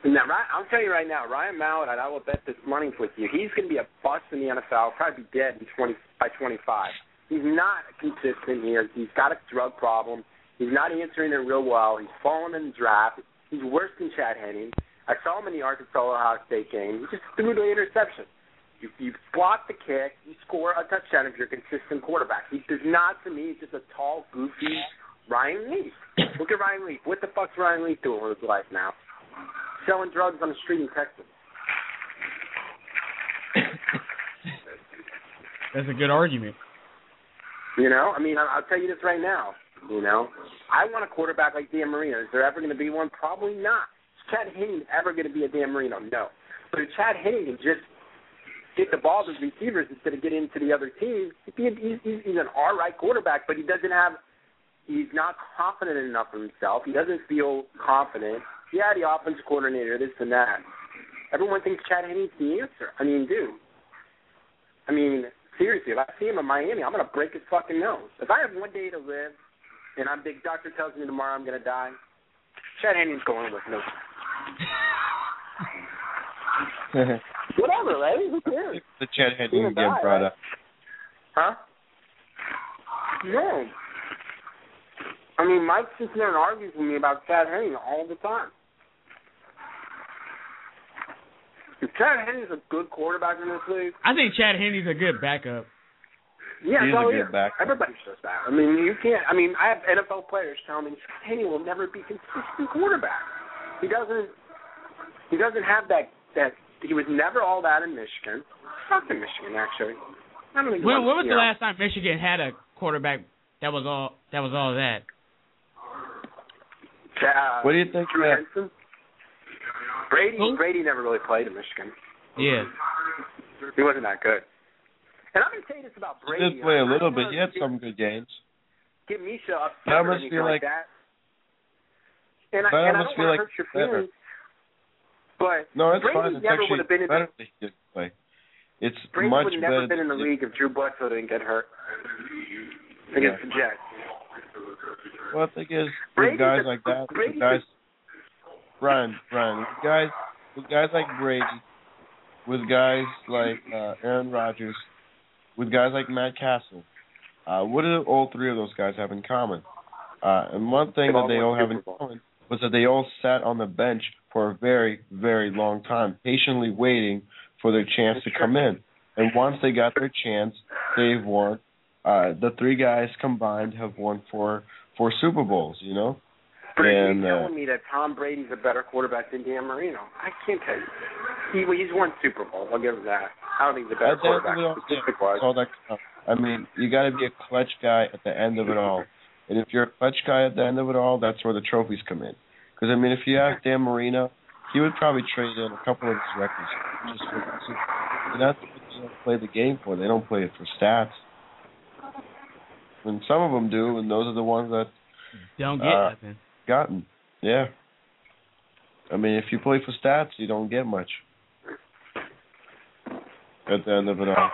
Now, Ryan, I'll tell you right now, Ryan Mallett, I will bet this money with you, he's going to be a bust in the NFL, probably be dead in 20 by 25. He's not consistent here. He's got a drug problem. He's not answering it real well. He's fallen in the draft. He's worse than Chad Henne. I saw him in the Arkansas Ohio State game. He just threw the interception. You, you block the kick, you score a touchdown if you're a consistent quarterback. He does not, to me, he's just a tall, goofy Ryan Leaf. Look at Ryan Leaf. What the fuck's Ryan Leaf doing with his life now? Selling drugs on the street in Texas. That's a good argument. You know, I mean, I'll tell you this right now. You know, I want a quarterback like Dan Marino. Is there ever going to be one? Probably not. Chad Henne ever going to be a Dan Marino? No. But if Chad Henne can just get the ball to his receivers instead of getting into the other team, he'd he's, he's an all right quarterback. But he doesn't have. He's not confident enough in himself. He doesn't feel confident. Yeah, the offensive coordinator, this and that. Everyone thinks Chad Henne's the answer. I mean, dude. I mean, seriously, if I see him in Miami, I'm gonna break his fucking nose. If I have one day to live, and I'm big doctor tells me tomorrow I'm gonna die, Chad Henne's going with no. Whatever, right? Who cares? the Chad Henne Even getting die, brought up. Huh? No. I mean, Mike sits there and argues with me about Chad Henne all the time. If Chad Henne's a good quarterback in this league, I think Chad Henne's a good backup. yeah, He is so a good yeah. backup. Everybody says that. I mean, you can't. I mean, I have NFL players telling me Chad Henne will never be consistent quarterback. He doesn't. He doesn't have that. That he was never all that in Michigan. Fuck in Michigan, actually. I don't think. When, when was the last time Michigan had a quarterback that was all that was all that? Uh, What do you think? Drew Uh, Henson? Brady Who? Brady never really played in Michigan. Yeah. He wasn't that good. And I'm gonna tell you this about Brady. he Brady. did play a don't little bit. wanna He had some good games. Get Misha upset But I or must anything feel like like that. And I, but I and I almost don't feel like hurt your better. But No, it's Brady fine. It's never would have been in better the, that he didn't play. It's Brady much would have never been in the league if Drew Bledsoe didn't get hurt against the Jets. Well, the thing is, with guys a- like that, Brady's with guys, Brian, Brian, with guys, with guys like Brady, with guys like uh, Aaron Rodgers, with guys like Matt Cassel, uh, what do all three of those guys have in common? Uh, and one thing that they all have in common was that they all sat on the bench for a very, very long time, patiently waiting for their chance to come in. And once they got their chance, they've won. Uh, the three guys combined have won four four Super Bowls. You know, Brady and uh, telling me that Tom Brady's a better quarterback than Dan Marino. I can't tell you. He he's won Super Bowls. I'll give him that. I don't think he's a better quarterback. all, yeah, statistic that's all that counts. I mean, you got to be a clutch guy at the end of it all. And if you're a clutch guy at the end of it all, that's where the trophies come in. Because I mean, if you ask Dan Marino, he would probably trade in a couple of his records just for. And that's what they don't play the game for. They don't play it for stats. And some of them do, and those are the ones that Don't get Uh, nothing. gotten. Yeah. I mean, if you play for stats, you don't get much at the end of it all.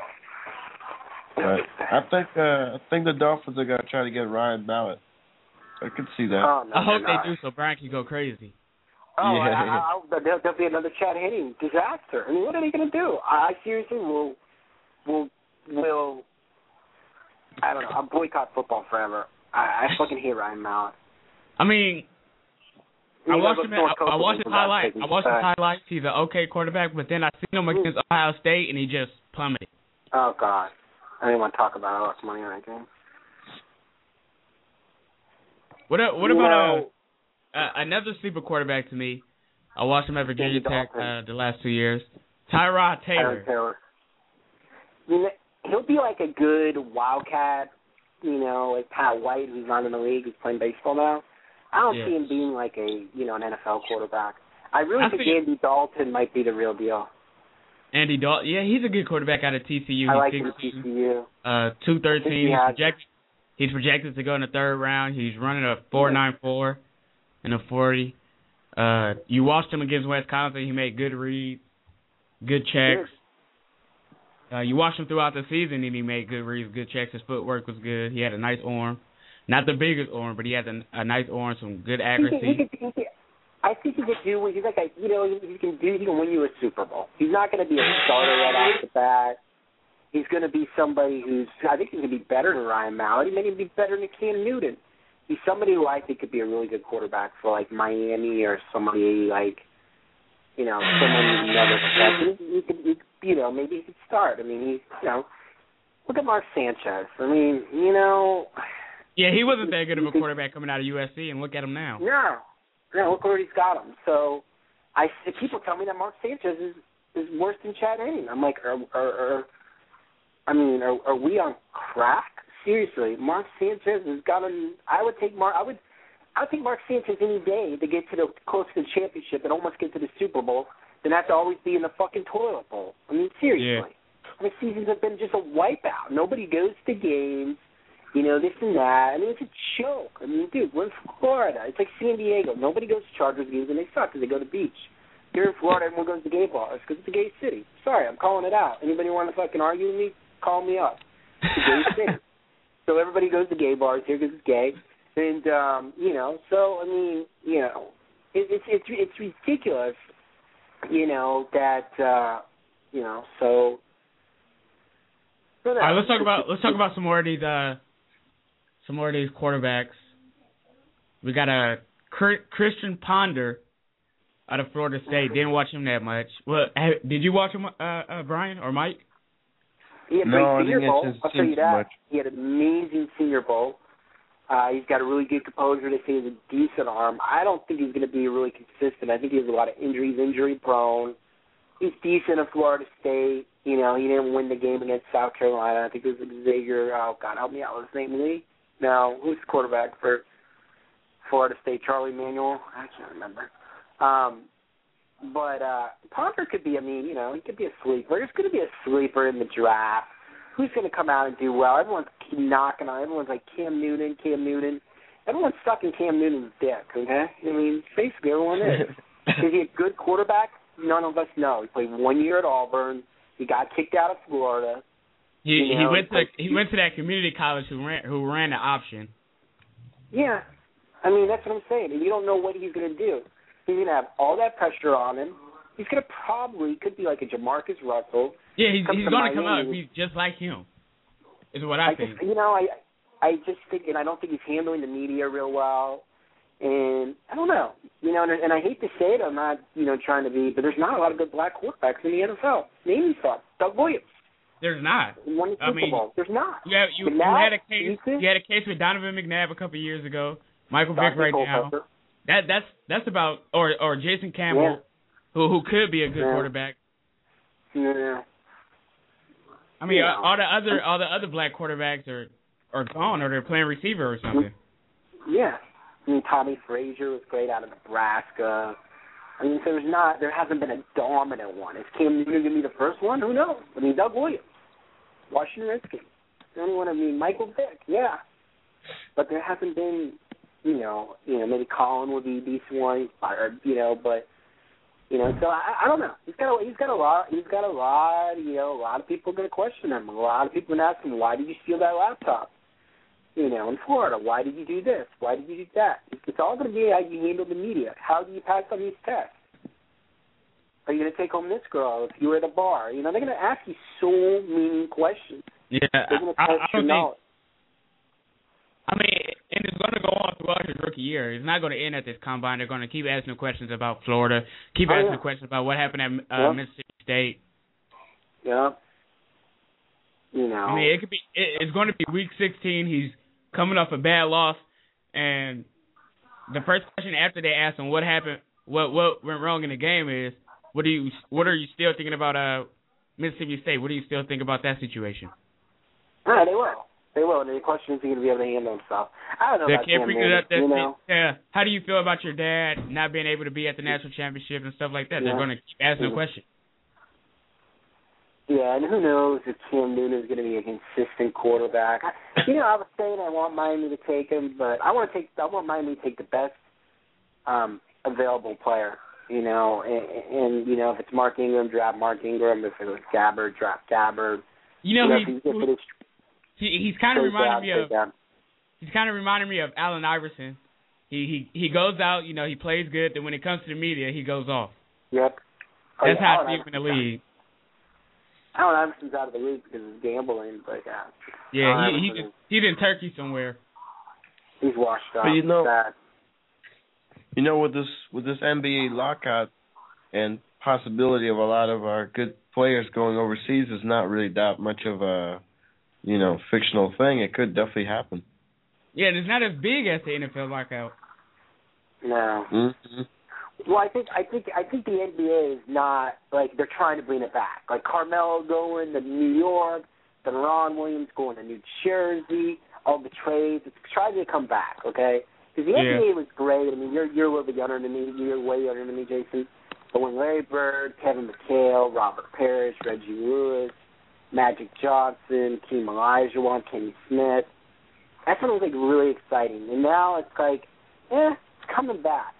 But I think uh, I think the Dolphins are gonna try to get Ryan Mallett. I could see that. Oh, no, I hope they're not. they do so Brian can go crazy. Oh, Yeah. I, I, I, there'll, there'll be another Chad Henne disaster. I mean, what are they going to do? I, I seriously will, will, will. I don't know. I'll boycott football forever. I, I fucking hate Ryan Mallett. I mean, I You watched him. North I, I watched his for highlights. I watched his highlights. He's an okay quarterback, but then I seen him against mm. Ohio State, and he just plummeted. Oh God, I didn't want to talk about. it. I lost money on that game. What? What about uh, uh, another sleeper quarterback to me? I watched him at Virginia Tech uh, the last two years. Tyrod Taylor. Aaron Taylor. I mean, he'll be like a good wildcat, you know, like Pat White, who's not in the league, who's playing baseball now. I don't see him being like a, you know, an NFL quarterback. I really I think think- Andy Dalton might be the real deal. Andy Dalton. Yeah, he's a good quarterback out of TCU. I He's like him TCU. Uh, two thirteen. he projected. He's projected to go in the third round. He's running a four nine four, and a forty. Uh, you watched him against Wisconsin. He made good reads, good checks. Uh, you watched him throughout the season, and he made good reads, good checks. His footwork was good. He had a nice arm, not the biggest arm, but he had a, a nice arm, some good He accuracy. he can, he can, I think he could do. He's like a, you know, he, he can do. He can win you a Super Bowl. He's not going to be a starter right off the bat. He's going to be somebody who's. I think he's going to be better than Ryan Mallett. He may even be better than Cam Newton. He's somebody who I think could be a really good quarterback for like Miami or somebody like, you know, someone you never expected. He could, he, you know, maybe he could start. I mean, he, you know, look at Mark Sanchez. I mean, you know, Yeah, he wasn't that good of a quarterback coming out of USC, and look at him now. No, no. Look where he's got him. So, I people tell me that Mark Sanchez is is worse than Chad Henne. I'm like, are, are, are I mean, are, are we on crack? Seriously, Mark Sanchez has got him. I would take Mark. I would. I would take Mark Sanchez any day to get to the close to the championship and almost get to the Super Bowl than have to always be in the fucking toilet bowl. I mean, seriously. The seasons have been just a wipeout. Nobody goes to games. You know, this and that. I mean, it's a joke. I mean, dude, we're in Florida. It's like San Diego. Nobody goes to Chargers games, and they suck because they go to the beach. Here in Florida, everyone goes to gay bars because it's a gay city. Sorry, I'm calling it out. Anybody want to fucking argue with me? Call me up. It's a gay city. So everybody goes to gay bars here because it's gay, and um, you know. So I mean, you know, it, it's it's it's ridiculous. You know that uh, you know. So. so All right, let's talk about let's talk about some more of these uh some more of these quarterbacks. We got a Christian Ponder out of Florida State. Didn't watch him that much. Well, did you watch him, uh, uh Brian or Mike? He had a No, great Senior Bowl. I'll tell you too that. much. He had an amazing Senior Bowl. Uh, he's got a really good composure. They say he has a decent arm. I don't think he's going to be really consistent. I think he has a lot of injuries, injury prone. He's decent at Florida State. You know, he didn't win the game against South Carolina. I think it was Xavier. Oh God, help me out. What's his name? Lee? No, who's the quarterback for Florida State? Charlie Manuel. I can't remember. Um, but uh Ponder could be. I mean, you know, he could be a sleeper. There's going to be a sleeper in the draft. Who's going to come out and do well? Everyone's keep knocking on. Everyone's like Cam Newton, Cam Newton. Everyone's stuck in Cam Newton's dick. Okay, I mean, basically everyone is. is he a good quarterback? None of us know. He played one year at Auburn. He got kicked out of Florida. He You he went to he went to that community college who ran who ran the option. Yeah, I mean that's what I'm saying. You don't know what he's going to do. He's going to have all that pressure on him. He's going to probably could be like a Jamarcus Russell. Yeah, he's he's to gonna come out Miami. He's just like him. Is what I, I think. just, you know, I, I just think, and I don't think he's handling the media real well. And I don't know, you know, and, and I hate to say it, I'm not, you know, trying to be, but there's not a lot of good black quarterbacks in the NFL. Name me some. Doug Williams There's not. won the I mean, Bowl. There's not. You have, you, you McNabb, had a case Houston, you had a case with Donovan McNabb a couple of years ago. Michael Vick right now. That that's that's about or or Jason Campbell, who who could be a good Yeah. quarterback. Yeah. I mean, uh, all the other all the other black quarterbacks are are gone, or they're playing receiver or something. Yeah. I mean, Tommie Frazier was great out of Nebraska. I mean, so there's not, there hasn't been a dominant one. Is Cam Newton going to be the first one? Who knows? I mean, Doug Williams, Washington Redskins. The only one, I mean, Michael Vick, yeah. But there hasn't been, you know, you know, maybe Colin would be a decent one, or, you know, but, you know, so I, I don't know. He's got a, he's got a lot, he's got a lot, you know, a lot of people going to question him. A lot of people are going to ask him, why did you steal that laptop? you know, in Florida. Why did you do this? Why did you do that? It's all going to be how you handle the media. How do you pass on these tests? Are you going to take home this girl if you were at a bar? You know, they're going to ask you so many questions. Yeah, They're going to I, I don't think. knowledge. I mean, and it's going to go on throughout his rookie year. It's not going to end at this combine. They're going to keep asking questions about Florida, keep Oh, asking yeah. questions about what happened at uh, Yeah. Mississippi State. Yeah. You know. I mean, it could be. It, it's going to be Week 16. He's coming off a bad loss, and the first question after they ask him what happened, what what went wrong in the game is, what do you what are you still thinking about uh Mississippi State? What do you still think about that situation? yeah, they will. They will. And the question is, he going to be able to handle himself? I don't know They about can't figure that. you know. yeah. How do you feel about your dad not being able to be at the national championship and stuff like that? They're going to keep asking Mhm. a question. Yeah, and who knows if Cam Newton is going to be a consistent quarterback. You know, I was saying I want Miami to take him, but I want to take I want Miami to take the best um available player. You know, and, and you know if it's Mark Ingram, draft Mark Ingram. If it was Gabbert, draft Gabbert. You know, if, he, he, if is he he's kind of trade reminding me of down. he's kind of reminding me of Allen Iverson. He he he goes out, you know, he plays good. Then when it comes to the media, he goes off. Yep. Oh, That's yeah, how I Allen see him in the Iverson- league. Allen Iverson's out of the league because of gambling, but yeah, Yeah, Allen he he just, he's in Turkey somewhere. he's washed up. But you know- Sad. You know, with this with this NBA lockout and possibility of a lot of our good players going overseas is not really that much of a you know fictional thing. It could definitely happen. Yeah, and it's not as big as the NFL lockout. No. Mm-hmm. Well, I think I think I think the NBA is not like they're trying to bring it back. Like Carmelo going to New York, then Ron Williams going to New Jersey, all the trades. It's trying to come back, okay? Because the Yeah. NBA was great. I mean, you're you're a little bit younger than me. You're way younger than me, Jason. But when Larry Bird, Kevin McHale, Robert Parish, Reggie Lewis, Magic Johnson, Keem Olajuwon, Kenny Smith, that sounded like really exciting. And now it's like, eh, it's coming back.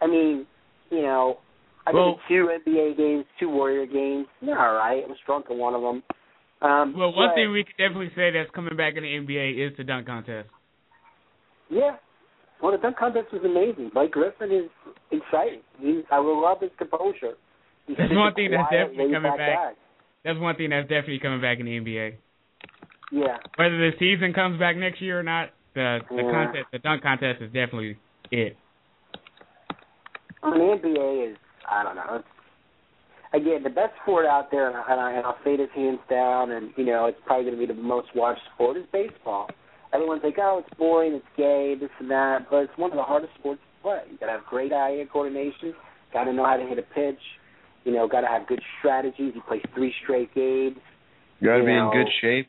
I mean, you know, I Well- did two NBA games, two Warrior games. Yeah, all right. I was drunk in one of them. Um, Well, one but, thing we could definitely say that's coming back in the NBA is the dunk contest. Yeah. Well, the dunk contest was amazing. Blake Griffin is exciting. He's, I will love his composure. He's That's one thing that's definitely coming laid-back back. That's one thing that's definitely coming back in the NBA. Yeah. Whether the season comes back next year or not, the the Yeah. contest, the dunk contest is definitely it. I mean, the NBA is, I don't know. It's, again, the best sport out there, and, I, and, I, and I'll say this hands down, and, you know, it's probably going to be the most watched sport, is baseball. Everyone's like, oh, it's boring, it's gay, this and that, but it's one of the hardest sports to play. you got to have great eye coordination, got to know how to hit a pitch, you know, got to have good strategies. You play three straight games. You got to be know, in good shape.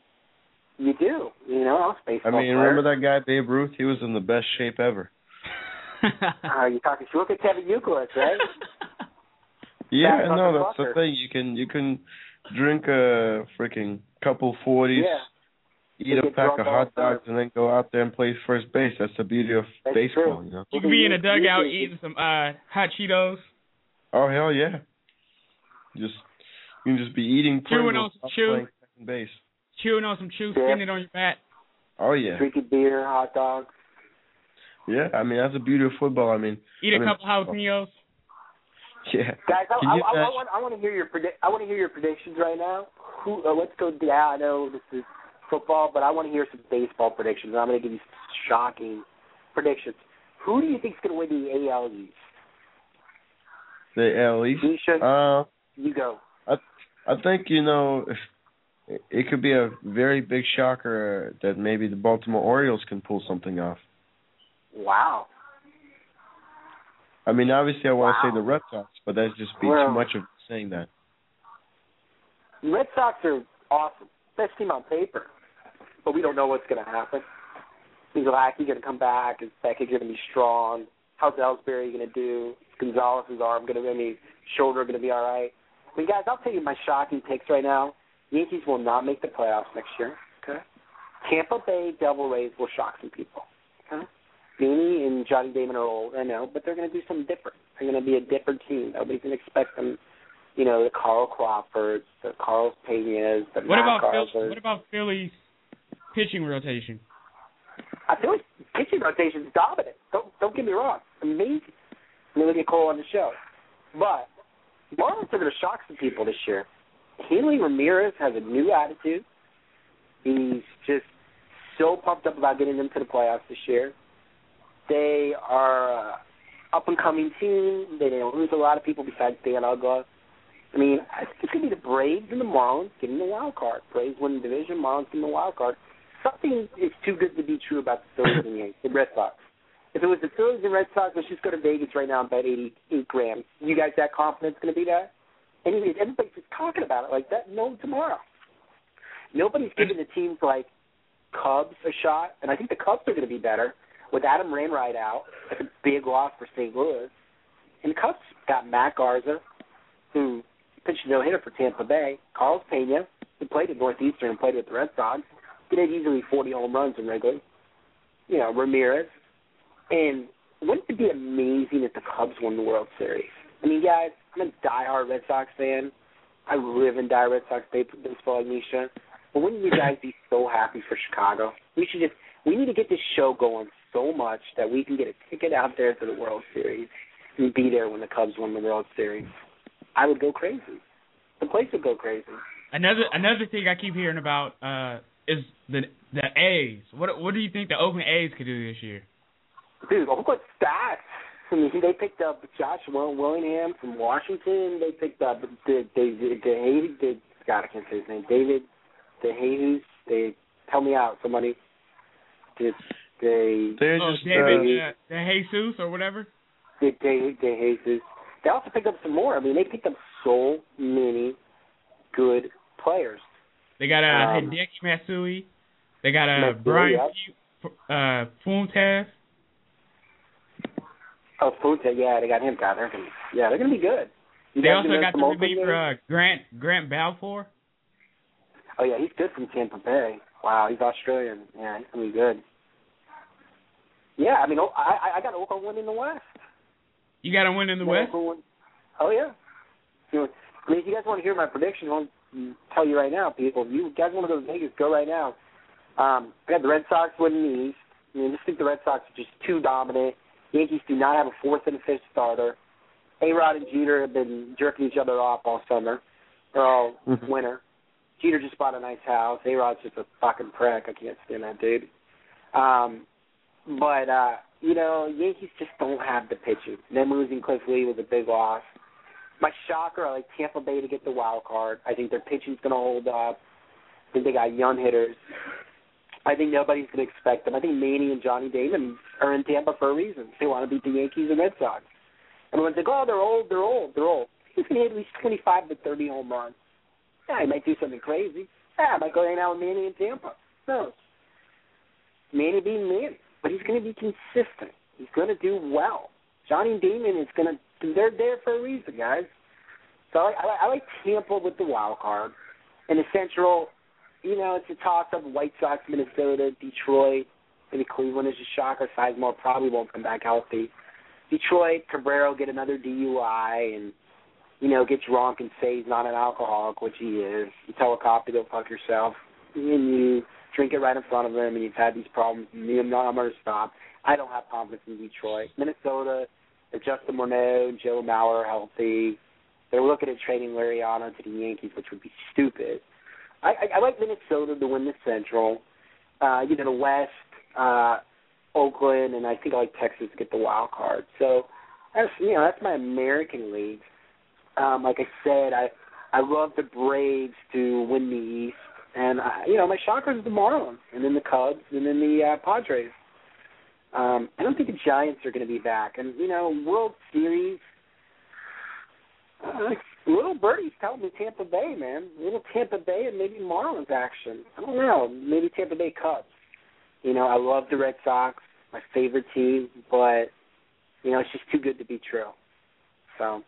You do, you know, I was a I baseball mean, player. remember that guy Babe Ruth? He was in the best shape ever. Uh, you're talking, look at Kevin Youkilis, right? Yeah, Back no, fucking that's the thing. You can you can drink a freaking couple forties, Yeah. eat You a pack of hot dogs, and then go out there and play first base. That's the beauty of That's baseball, true. you know. You could be in a dugout You- you- eating some uh hot Cheetos, Oh hell yeah! Just you can just be eating Chewing on some while chew. second base. chewing on some chew, Yeah. spinning it on your bat. Oh yeah, Drinking beer, hot dogs. yeah. I mean that's the beauty of football. I mean, Eat I a mean, couple jalapenos. Yeah. Guys, I, Can I, I, I, want, I want to hear your predict. I want to hear your predictions right now. Who? Uh, let's go. Yeah, I know this is football, but I want to hear some baseball predictions. I'm going to give you shocking predictions. Who do you think is going to win the AL East? the AL East. Misha, Uh, you go. I I think you know if it could be a very big shocker that maybe the Baltimore Orioles can pull something off. Wow. I mean, obviously, I want to say the Red Sox, but that's just be Well- too much of saying that. Red Sox are awesome. best team on paper, but we don't know what's going to happen. Is Lackey going to come back? Is Beckett going to be strong? How's Ellsbury going to do? Is Gonzalez's arm going to? I mean, shoulder going to be all right? Mean, guys, I'll tell you my shocking picks right now. Yankees will not make the playoffs next year. Okay. Tampa Bay Devil Rays will shock some people. Okay. Beanie and Johnny Damon are old, I know, but they're going to do something different. They're going to be a different team. Nobody's going to expect them. You know, the Carl Crawfords, the Carlos Peñas, the What Matt about. Phil, what about Philly's pitching rotation? I feel like pitching rotation is dominant. Don't don't get me wrong, amazing. I mean, look at Cole on the show, but Marlins are going to shock some people this year. Hanley Ramirez has a new attitude. He's just so pumped up about getting them to the playoffs this year. They are uh, up and coming team. They didn't lose a lot of people besides Dan Uggla. I mean, I think it's going to be the Braves and the Marlins getting the wild card. Braves win the division, Marlins getting the wild card. Something is too good to be true about the Phillies and the Red Sox. If it was the Phillies and Red Sox, let's just go to Vegas right now and bet 88 grand. You guys that confident it's going to be that? Anyways, everybody's just talking about it like that. No, tomorrow. Nobody's giving the teams like Cubs a shot, and I think the Cubs are going to be better with Adam Wainwright out. That's a big loss for St. Louis. And the Cubs got Matt Garza, who pitched a no hitter for Tampa Bay. Carlos Pena, who played at Northeastern and played with the Red Sox, did easily 40 home runs in Wrigley. You know, Ramirez. And wouldn't it be amazing if the Cubs won the World Series? I mean, guys, I'm a diehard Red Sox fan. I live and die Red Sox baseball like Misha. But wouldn't you guys be so happy for Chicago? We should just we need to get this show going so much that we can get a ticket out there to the World Series and be there when the Cubs win the World Series. I would go crazy. The place would go crazy. Another another thing I keep hearing about uh, is the the A's. What what do you think the Oakland A's could do this year? Dude, look what stats. I mean, they picked up Josh Will- Willingham from Washington. They picked up the the the, the, the God, I can't say his name. David DeJesus. They tell me out, somebody. It's they. They're oh, David uh, uh, the Jesus or whatever. De, De, DeJesus. They also picked up some more. I mean, they picked up so many good players. They got uh, Um, Hideki Matsui. They got uh, Matsui, Brian yep. Fu- uh, Fuentes. Oh, Futa, yeah, they got him. God, they're gonna, yeah, they're gonna be good. You They also got some the reliever uh, Grant Grant Balfour. Oh yeah, he's good from Tampa Bay. Wow, he's Australian. Yeah, he's gonna be good. Yeah, I mean, oh, I I- I got Oakland winning the West. You got to win in the West. Oh yeah. You know, I mean, if you guys want to hear my prediction, I'll tell you right now, people. If you guys want to go to Vegas, go right now. Um, I got the Red Sox winning the East. I mean, I just think the Red Sox are just too dominant. Yankees do not have a fourth and a fifth starter. A Rod and Jeter have been jerking each other off all summer. They're all Mhm. winter. Jeter just bought a nice house. A Rod's just a fucking prick. I can't stand that dude. Um, but uh, you know, Yankees just don't have the pitching. Them losing Cliff Lee was a big loss. My shocker, I like Tampa Bay to get the wild card. I think their pitching's going to hold up. I think they got young hitters. I think nobody's going to expect them. I think Manny and Johnny Damon are in Tampa for a reason. They want to beat the Yankees and Red Sox. Everyone's like, oh, they're old, they're old, they're old. He's going to hit at least 25 to 30 home runs. Yeah, he might do something crazy. Yeah, I might go hang out with Manny in Tampa. Knows? Manny being Manny. But he's going to be consistent. He's going to do well. Johnny Damon is going to, they're there for a reason, guys. So I, I, I like Tampa with the wild card. In the Central, you know, it's a toss-up. White Sox, Minnesota, Detroit. Maybe Cleveland is a shocker. Sizemore probably won't come back healthy. Detroit, Cabrera will get another DUI and, you know, get drunk and say he's not an alcoholic, which he is. You tell a cop to go fuck yourself, and you drink it right in front of him, and you've had these problems. know, I'm not going to stop. I don't have confidence in Detroit. Minnesota, if Justin Morneau and Joe Mauer are healthy, they're looking at trading Liriano to the Yankees, which would be stupid. I, I, I like Minnesota to win the Central. Uh, you know, the West, uh, Oakland, and I think I like Texas to get the wild card. So that's you know that's my American League. Um, like I said, I I love the Braves to win the East, and I, you know my shockers are the Marlins, and then the Cubs, and then the uh, Padres. Um, I don't think the Giants are going to be back, and you know World Series. Uh, little birdie's telling me Tampa Bay, man. Little Tampa Bay and maybe Marlins action. I don't know. Maybe Tampa Bay Cubs. You know, I love the Red Sox, my favorite team, but you know, it's just too good to be true. So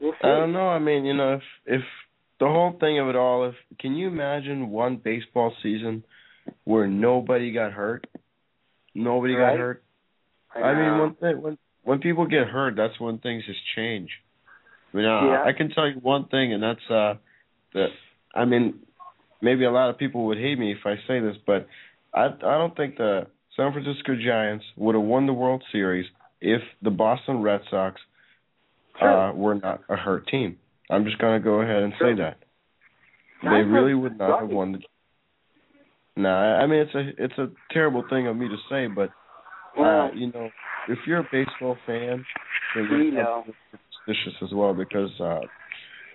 we'll see. I don't know. I mean, you know, if if the whole thing of it all, if can you imagine one baseball season where nobody got hurt? Nobody Right. got hurt. I, I mean, when when when people get hurt, that's when things just change. I mean, uh, Yeah. I can tell you one thing, and that's uh that I mean, maybe a lot of people would hate me if I say this, but I I don't think the San Francisco Giants would have won the World Series if the Boston Red Sox uh were not a hurt team. I'm just gonna go ahead and say that they really would not have won the. No, I I mean it's a it's a terrible thing of me to say, but uh, you know, if you're a baseball fan, We know. Superstitious as well because uh,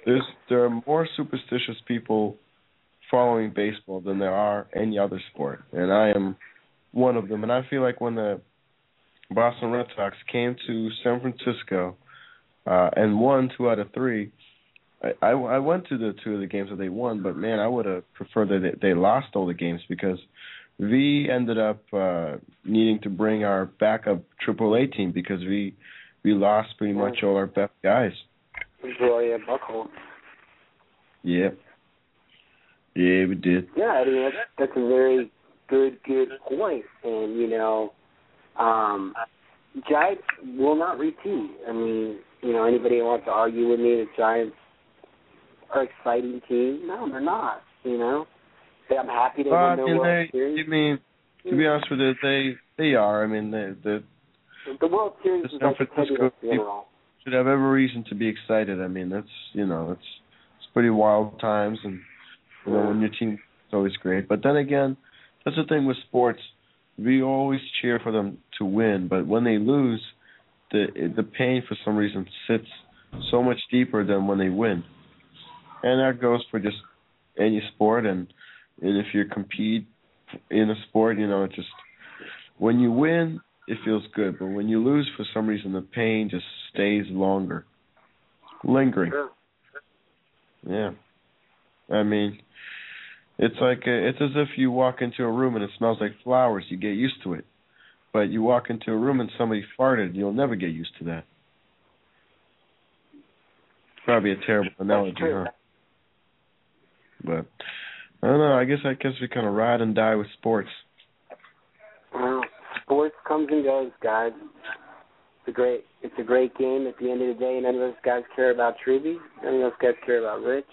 there's there are more superstitious people following baseball than there are any other sport, and I am one of them. And I feel like when the Boston Red Sox came to San Francisco uh, and won two out of three. I, I I went to the two of the games that they won, but man, I would have preferred that they, they lost all the games because we ended up uh needing to bring our backup AAA team because we we lost pretty much all our best guys. Gloria Buckholz. Yeah. Yeah, we did. Yeah, I mean that's that's a very good good point, and you know, um, Giants will not repeat. I mean, you know, anybody who wants to argue with me that Giants are exciting team? No, they're not. You know, I'm happy to won their you World know, Series. I mean, to be honest with you, they they are. I mean, they they The World Series the San Francisco people- should have every reason to be excited. I mean, that's you know, it's it's pretty wild times, and you know, when your team is always great. But then again, that's the thing with sports. We always cheer for them to win, but when they lose, the the pain for some reason sits so much deeper than when they win, and that goes for just any sport. And and if you compete in a sport, you know, it just when you win, it feels good, but when you lose for some reason, the pain just stays longer, lingering. Yeah, I mean, it's like uh it's as if you walk into a room and it smells like flowers. You get used to it, but you walk into a room and somebody farted. You'll never get used to that. Probably a terrible analogy, huh? But I don't know. I guess I guess we kind of ride and die with sports. Comes and goes, guys. It's a great it's a great game. At the end of the day, none of those guys care about Truby. None of those guys care about Rich.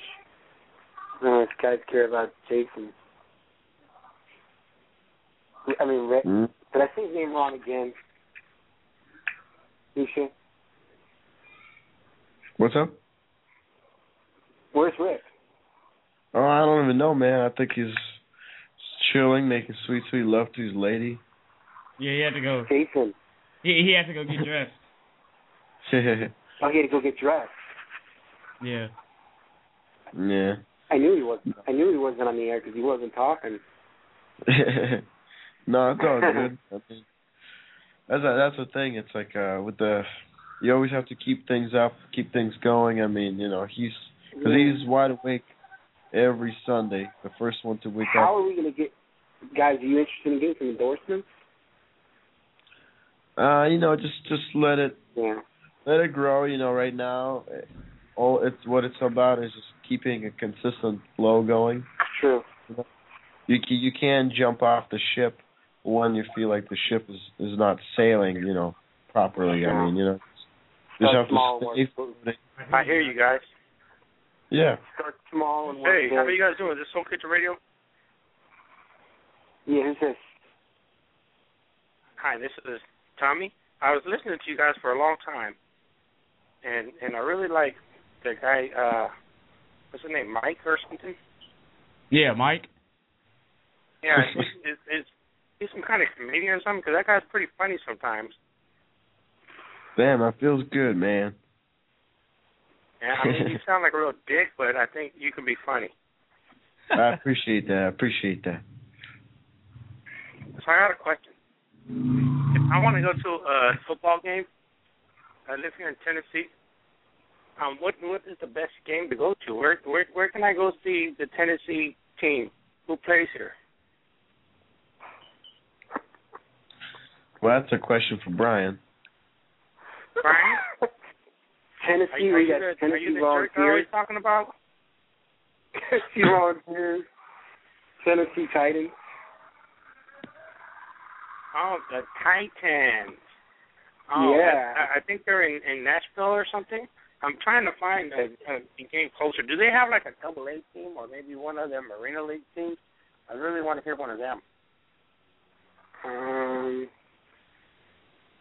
None of those guys care about Jason. I mean, Rick. Mm. Did I say his name wrong again? Nisha? What's up? Where's Rick? Oh, I don't even know, man. I think he's chilling, making sweet, sweet love to his lady. Yeah, he had to go. Jason. He he had to go get dressed. Oh, he had to go get dressed. Yeah. yeah. I knew he was. I knew he wasn't on the air because he wasn't talking. no, it's all good. I mean, that's a, that's the thing. It's like uh with the you always have to keep things up, keep things going. I mean, you know, he's because he's wide awake every Sunday. The first one to wake How up. How are we going to get guys? Are you interested in getting some endorsements? Uh, you know, just just let it Yeah. let it grow. You know, right now, eh, all it's what it's about is just keeping a consistent flow going. True. You ca- you can jump off the ship when you feel like the ship is is not sailing. You know, properly. I mean, you know, just Start have small, to stay. floating. I hear you guys. Yeah. Start small and Hey, how are you guys doing? Is this Soul Kitchen Radio? Yeah, who's this? Hi, this is Tommy. I was listening to you guys for a long time, and and I really like the guy. uh What's his name? Mike or something? Yeah, Mike. Yeah, is, is, is he's some kind of comedian or something? Because that guy's pretty funny sometimes. Damn, that feels good, man. Yeah, I mean, you sound like a real dick, but I think you can be funny. I appreciate that. I appreciate that. So I got a question. If I want to go to a football game, I live here in Tennessee. um, what what is the best game to go to? Where where where can I go see the Tennessee team? Who plays here? Well, that's a question for Brian. Brian, Tennessee, are, are we you got the, are Tennessee you the jerk they're always Volunteers. talking about? Tennessee Volunteers. Tennessee Titans. Oh, the Titans. Oh, Yeah. I, I think they're in, in Nashville or something. I'm trying to find a, a game closer. Do they have like a double A team or maybe one of them Marina League teams? I really want to hear one of them. Um,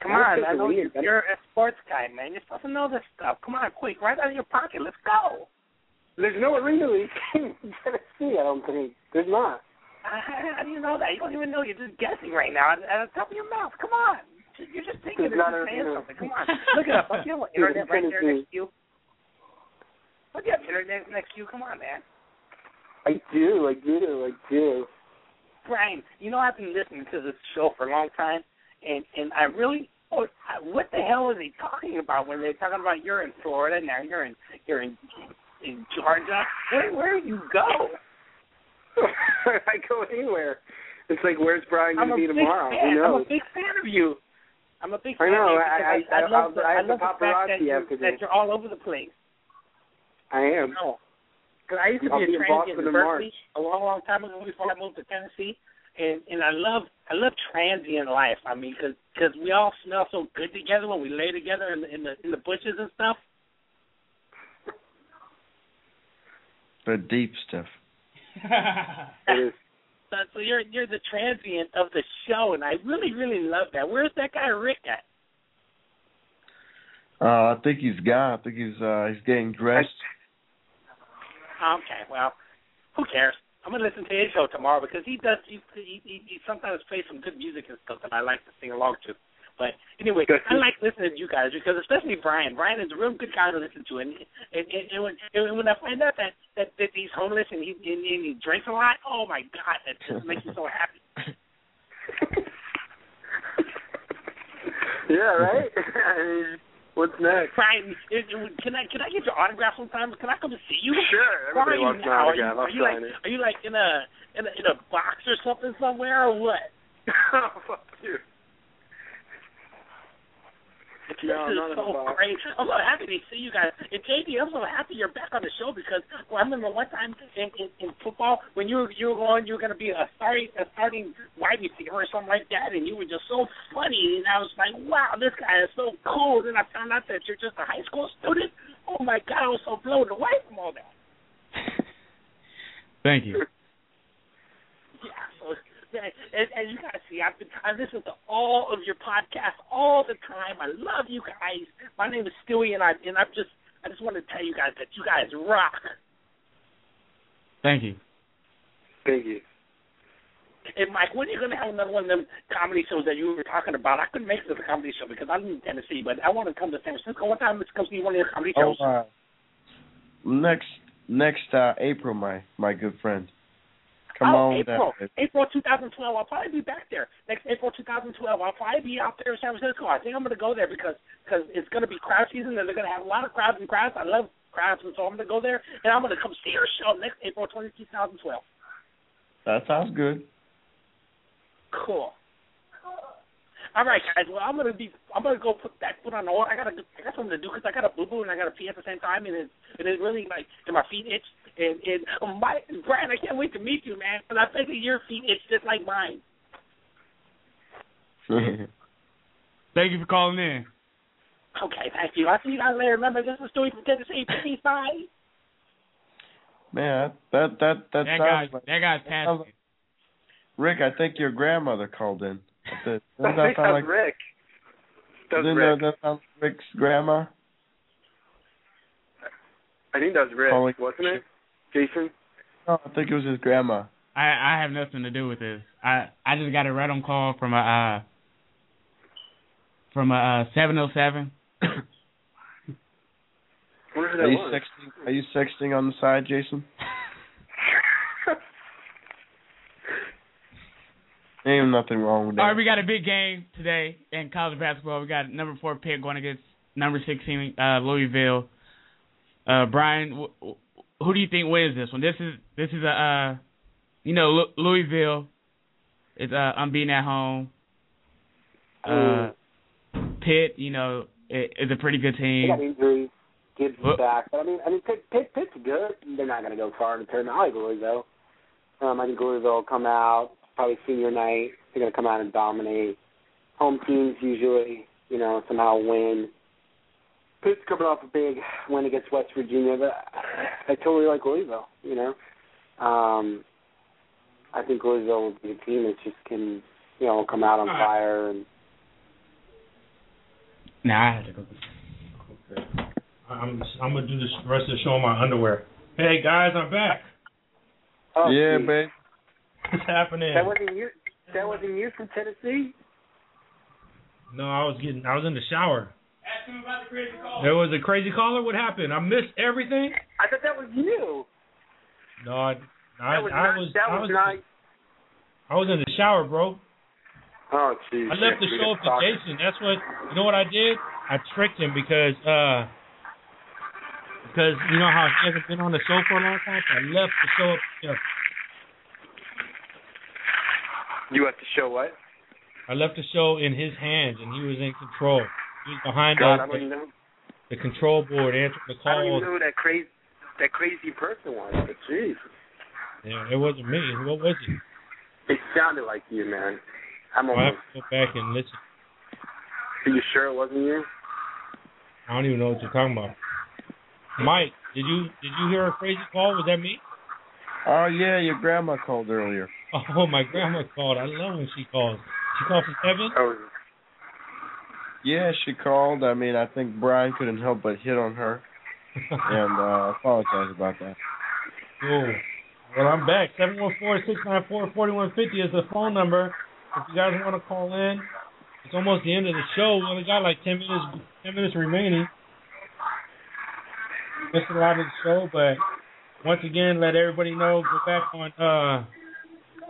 Come on, I know league- you're a sports guy, man. You're supposed to know this stuff. Come on, quick, right out of your pocket. Let's go. there's no arena league in Tennessee. I don't think there's not. How, how do you know that? You don't even know. You're just guessing right now at, at the top of your mouth. Come on. You're just thinking and not saying you something. Come on. Look it up. Don't you internet right there next to you? Look, you have internet next to you. Come on, man. I do, I do, I do. Brian, you know I've been listening to this show for a long time, and and I really, oh, what the hell are they talking about when they're talking about you're in Florida now, you're in you're in in Georgia. Where where you go? I go anywhere. It's like, where's Brian going to be tomorrow? fan. Who I'm a big fan of you. I'm a big I fan know, of you I- because I- I, love I- the, I I love the the fact that, paparazzi you, after that you're all over the place. I am. No. Because I used to I'll be be a in transient Boston in university a long, long time ago before I moved to Tennessee, and and I love I love transient life. I mean, because cause we all smell so good together when we lay together in the in the in the bushes and stuff. The deep stuff. It is. So, so you're you're the transient of the show, and I really really love that. Where's that guy Rick at? Uh, I think he's gone. I think he's uh he's getting dressed. Okay, well, who cares? I'm gonna listen to his show tomorrow because he does. He he, he, he sometimes plays some good music and stuff that I like to sing along to. But anyway, I like listening to you guys because especially Brian. Brian is a real good guy to listen to, and and, and, and, when, and when I find out that, that that he's homeless and he and, and he drinks a lot, oh my god, that just makes me so happy. Yeah, right? I mean, what's next? Brian, can I can I get your autograph sometime? Can I come to see you? Sure, everybody are you wants an autograph. Are you, are you like it. are you like in a in a in a box or something somewhere or what? oh, fuck you. This No, is not so a great. I'm so happy to see you guys. And JD, I'm so happy you're back on the show because well, I remember one time in, in, in football when you you were going you were going to be a starting a starting wide receiver or something like that, and you were just so funny, and I was like, wow, this guy is so cool. Then I found out that you're just a high school student. Oh my God, I was so blown away from all that. Thank you. Yeah, so man, as, as you guys see, I've been I listen to all of your podcasts all the time. I love you guys. My name is Stewie, and I and I'm just I just want to tell you guys that you guys rock. Thank you. Thank you. And Mike, when are you gonna have another one of them comedy shows that you were talking about? I couldn't make it to the comedy show because I'm in Tennessee, but I want to come to San Francisco one time. Let's come see one of your comedy shows? Oh, shows. uh, next next uh April, my my good friend. Come oh, on April, down. April 2012. I'll probably be back there next April 2012. I'll probably be out there in San Francisco. I think I'm going to go there because cause it's going to be crowd season and they're going to have a lot of crowds and crowds. I love crowds, and so I'm going to go there and I'm going to come see your show next April 20, 2012. That sounds good. Cool. All right, guys. Well, I'm gonna be. I'm gonna go put that foot on the. I gotta. I got something to do because I got a boo boo and I got to pee at the same time, and it, and it really like, and my feet itch. And and um, my Brian, I can't wait to meet you, man. Because I think that your feet itch just like mine. Thank you for calling in. Okay, thank you. I'll see you guys later. Remember, this is Stewie from Tennessee. Peace, bye. Man, that that that, That sounds guy's like that guy's sounds passing. Rick. I think your grandmother called in. Does I that think sound that's like Rick. That's doesn't Rick. that sound like Rick's grandma? I think that's Rick, Calling- wasn't it? Jason? No, I think it was his grandma. I I have nothing to do with this. I I just got a right on call from a uh from a uh, 707. Are you was. sexting? Are you sexting on the side, Jason? Ain't nothing wrong with that. All right, we got a big game today in college basketball. We got number four Pitt going against number 16 uh, Louisville. Uh, Brian, wh- wh- who do you think wins this one? This is this is a uh, you know Lu- Louisville. It's uh unbeaten at home. Uh, Pitt, you know, i- is a pretty good They got team. injuries. Gibbs is back, but I mean, I mean, Pitt, Pitt, Pitt's good. They're not going to go far in the tournament. I like Louisville. Um, I think Louisville will come out probably senior night. They're going to come out and dominate. Home teams usually, you know, somehow win. Pitt's coming off a big win against West Virginia, but I totally like Louisville. You know, um, I think Louisville will be a team that just can, you know, come out on fire and Nah, I had to go. I'm I'm gonna do this the rest of the show in my underwear. Hey guys, I'm back. Oh, yeah, geez. babe. What's happening? That wasn't you. That wasn't you from Tennessee. No, I was getting I was in the shower. There was a crazy caller. What happened? I missed everything. I thought that was you. No, I I, That was I not. was that I was was not. I was in the shower, bro. Oh, jeez. I left the show up to Jason. That's what you know. What I did? I tricked him because uh because you know how he hasn't been on the show for a long time. So I left the show up. To him. You have to show what? I left the show in his hands, and he was in control. He was behind God, I the, don't even know. the control board, answering the I don't even know who that crazy that crazy person was. But jeez, Yeah, it wasn't me. What was it? it sounded like you, man. I'm I'll have almost. to go back and listen. Are you sure it wasn't you? I don't even know what you're talking about. Mike, did you did you hear a crazy call? Was that me? Oh yeah, your grandma called earlier. Oh, my grandma called. I love when she calls. She called from heaven. Oh, Yeah, she called. I mean, I think Brian couldn't help but hit on her, and uh, apologize about that. Cool. Well, I'm back. Seven one four six nine four forty one fifty is the phone number. If you guys want to call in, it's almost the end of the show. We only got like ten minutes ten minutes remaining. Missed a lot of the show, but once again, let everybody know. Go back on uh,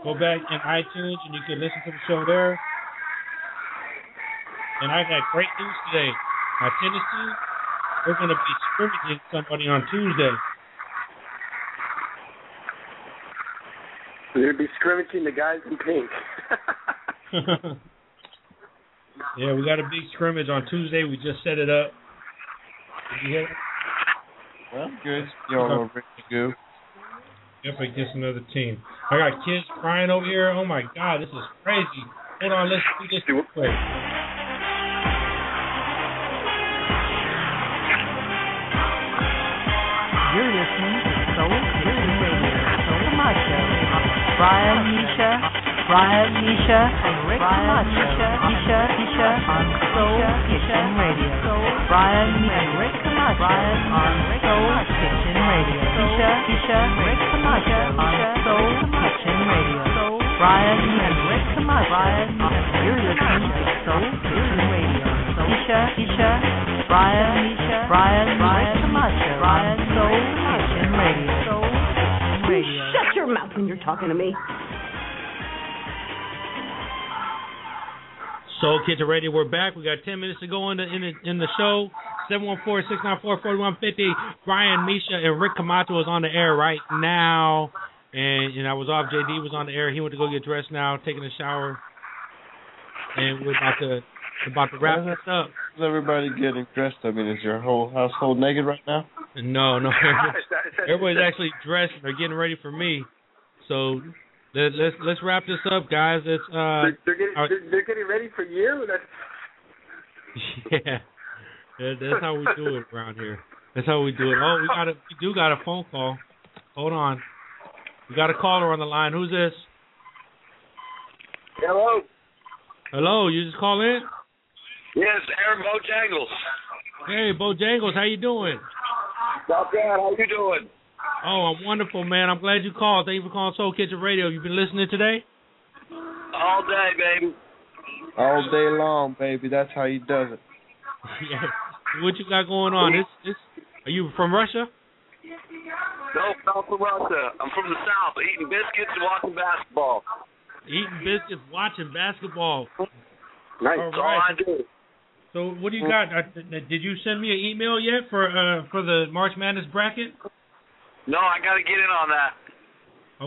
go back in iTunes and you can listen to the show there. And I got great news today. My Tennessee, we're going to be scrimmaging somebody on Tuesday. They're going to be scrimmaging the guys in pink. yeah, we got a big scrimmage on Tuesday. We just set it up. Did you hear that? Well, good. Y'all are ready to Yep, against another team. I got kids crying over here. Oh my God, this is crazy. Hold on, let's do this real quick. You're listening to Soul Kitchen Radio. Soul Camacho. Brian Misha, Brian Misha, and Rick Camacho. Misha, Misha on Soul Kitchen Radio. Brian and Rick Camacho. Brian on Soul Kitchen Radio. Misha, Misha, Rick Camacho on Soul Kitchen Radio. Brian and Rick Camacho. Brian, you're listening to Soul Kitchen Radio. Misha, Misha, Brian, Misha, Brian, Brian Camacho. Brian, Soul Kitchen Radio. Soul Kitchen Radio. Shut your mouth when you're talking to me. Soul Kitchen Radio, we're back. We got 10 minutes to go in the in the, in the show. 714-694-4150. Brian, Misha, and Rick Camacho is on the air right now. And and I was off. JD was on the air. He went to go get dressed now, taking a shower. And we're about to about to wrap this up. Is everybody getting dressed? I mean, is your whole household naked right now? No, no. Everybody's actually dressed. They're getting ready for me. So let, let's let's wrap this up, guys. It's uh they're, they're getting our- they're, they're getting ready for you. That's yeah. That, that's how we do it around here. That's how we do it. Oh, we got a we do got a phone call. Hold on. We got a caller on the line. Who's this? Hello. Hello, you just call in? Yes, Aaron Bojangles. Hey, Bojangles, how you doing? Not bad. How you doing? Oh, I'm wonderful, man. I'm glad you called. Thank you for calling Soul Kitchen Radio. You been listening today? All day, baby. All day long, baby. That's how he does it. yeah. What you got going on? This this are you from Russia? Nope, not from Russia. I'm from the South, eating biscuits and watching basketball. Eating biscuits, watching basketball. Nice. All That's all right. I do. So what do you got? Uh, did you send me an email yet for uh for the March Madness bracket? No, I got to get in on that.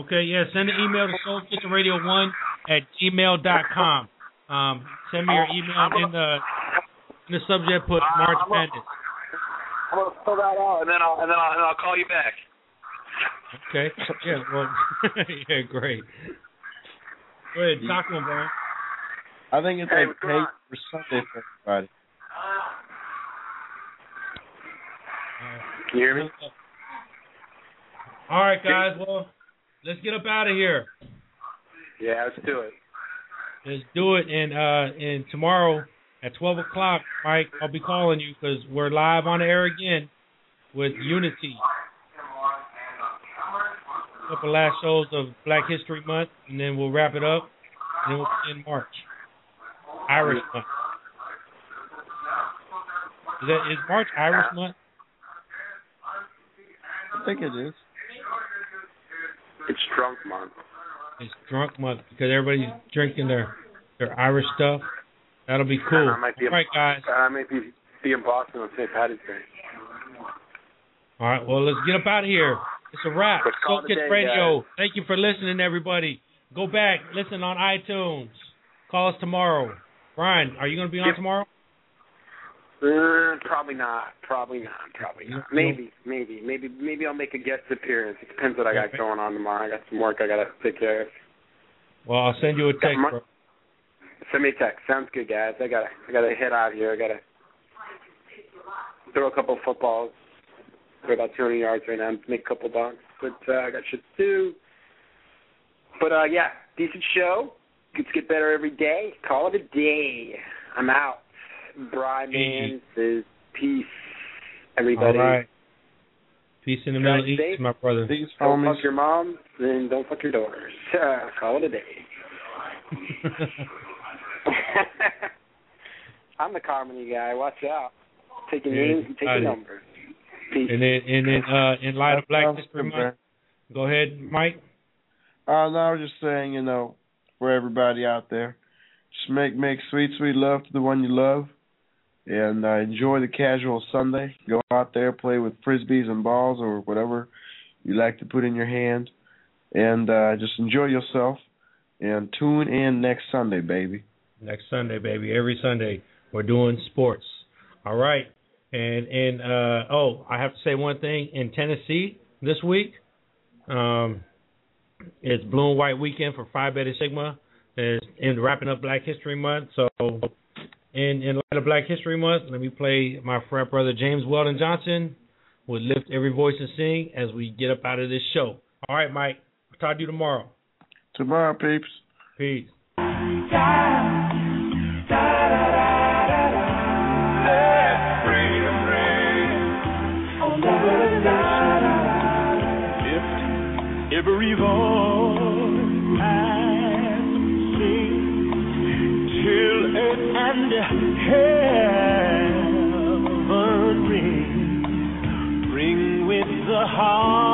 Okay, yeah. Send an email to Soul Kitchen Radio One at gmail dot com. Um, send me your email in the in the subject. Put March I'm gonna- Madness. I'm gonna fill that out, and then I'll and then I'll, and I'll call you back. Okay. Yeah. Well. yeah. Great. Go ahead. Talk to him, Brian. I think it's Hey, like what's going paid for Sunday for everybody. Can you hear me? All right, guys. Well, let's get up out of here. Yeah, let's do it. Let's do it. And uh, and tomorrow at twelve o'clock, Mike, I'll be calling you because we're live on air again with Unity. A Couple last shows of Black History Month, and then we'll wrap it up. And then we'll be in March. Irish Month. Is that is March Irish Month? I think it is. It's drunk month. It's drunk month because everybody's drinking their their Irish stuff. That'll be cool. I might be All right, guys. I might be, be in Boston on St. Patty's Day. All right, well, let's get up out of here. It's a wrap. Soul Kids day, Radio. Thank you for listening, everybody. Go back, listen on iTunes. Call us tomorrow. Brian, are you going to be on Yep. tomorrow? Uh, probably not. Probably not. Probably not. Maybe. Maybe. Maybe. Maybe I'll make a guest appearance. It depends what I got going on tomorrow. I got some work I gotta take care of. Well, I'll send you a text. Send me a text. Sounds good, guys. I gotta. I gotta head out here. I gotta throw a couple footballs. Throw about 200 yards right now. Make a couple bucks. But uh, I got shit to do. But uh, yeah, decent show. Gets get better every day. Call it a day. I'm out. Brian man says peace, everybody. All right. Peace in the Drive Middle East, safe. my brother. These Don't homies. fuck your mom, and don't fuck your daughters. Uh, call it a day. I'm the Carmody guy. Watch out. Taking Yeah, names and got taking numbers. Peace. and then, and then, uh, in light of That Black History Month, go ahead, Mike. Uh, no, I was just saying, you know, for everybody out there, just make make sweet, sweet love to the one you love, and uh, enjoy the casual Sunday. Go out there, play with frisbees and balls or whatever you like to put in your hand, and uh, just enjoy yourself. And tune in next Sunday, baby. Next Sunday, baby. Every Sunday we're doing sports. All right. And and uh oh, I have to say one thing in Tennessee this week. Um it's Blue and White weekend for Phi Beta Sigma. It's in wrapping up Black History Month. So in in light of Black History Month, let me play my frat brother James Weldon Johnson with Lift Every Voice and Sing as we get up out of this show. All right, Mike. I'll talk to you tomorrow. Tomorrow, peeps. Peace. The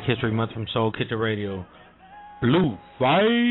Black History Month from Soul Kitchen Radio. Blue fight.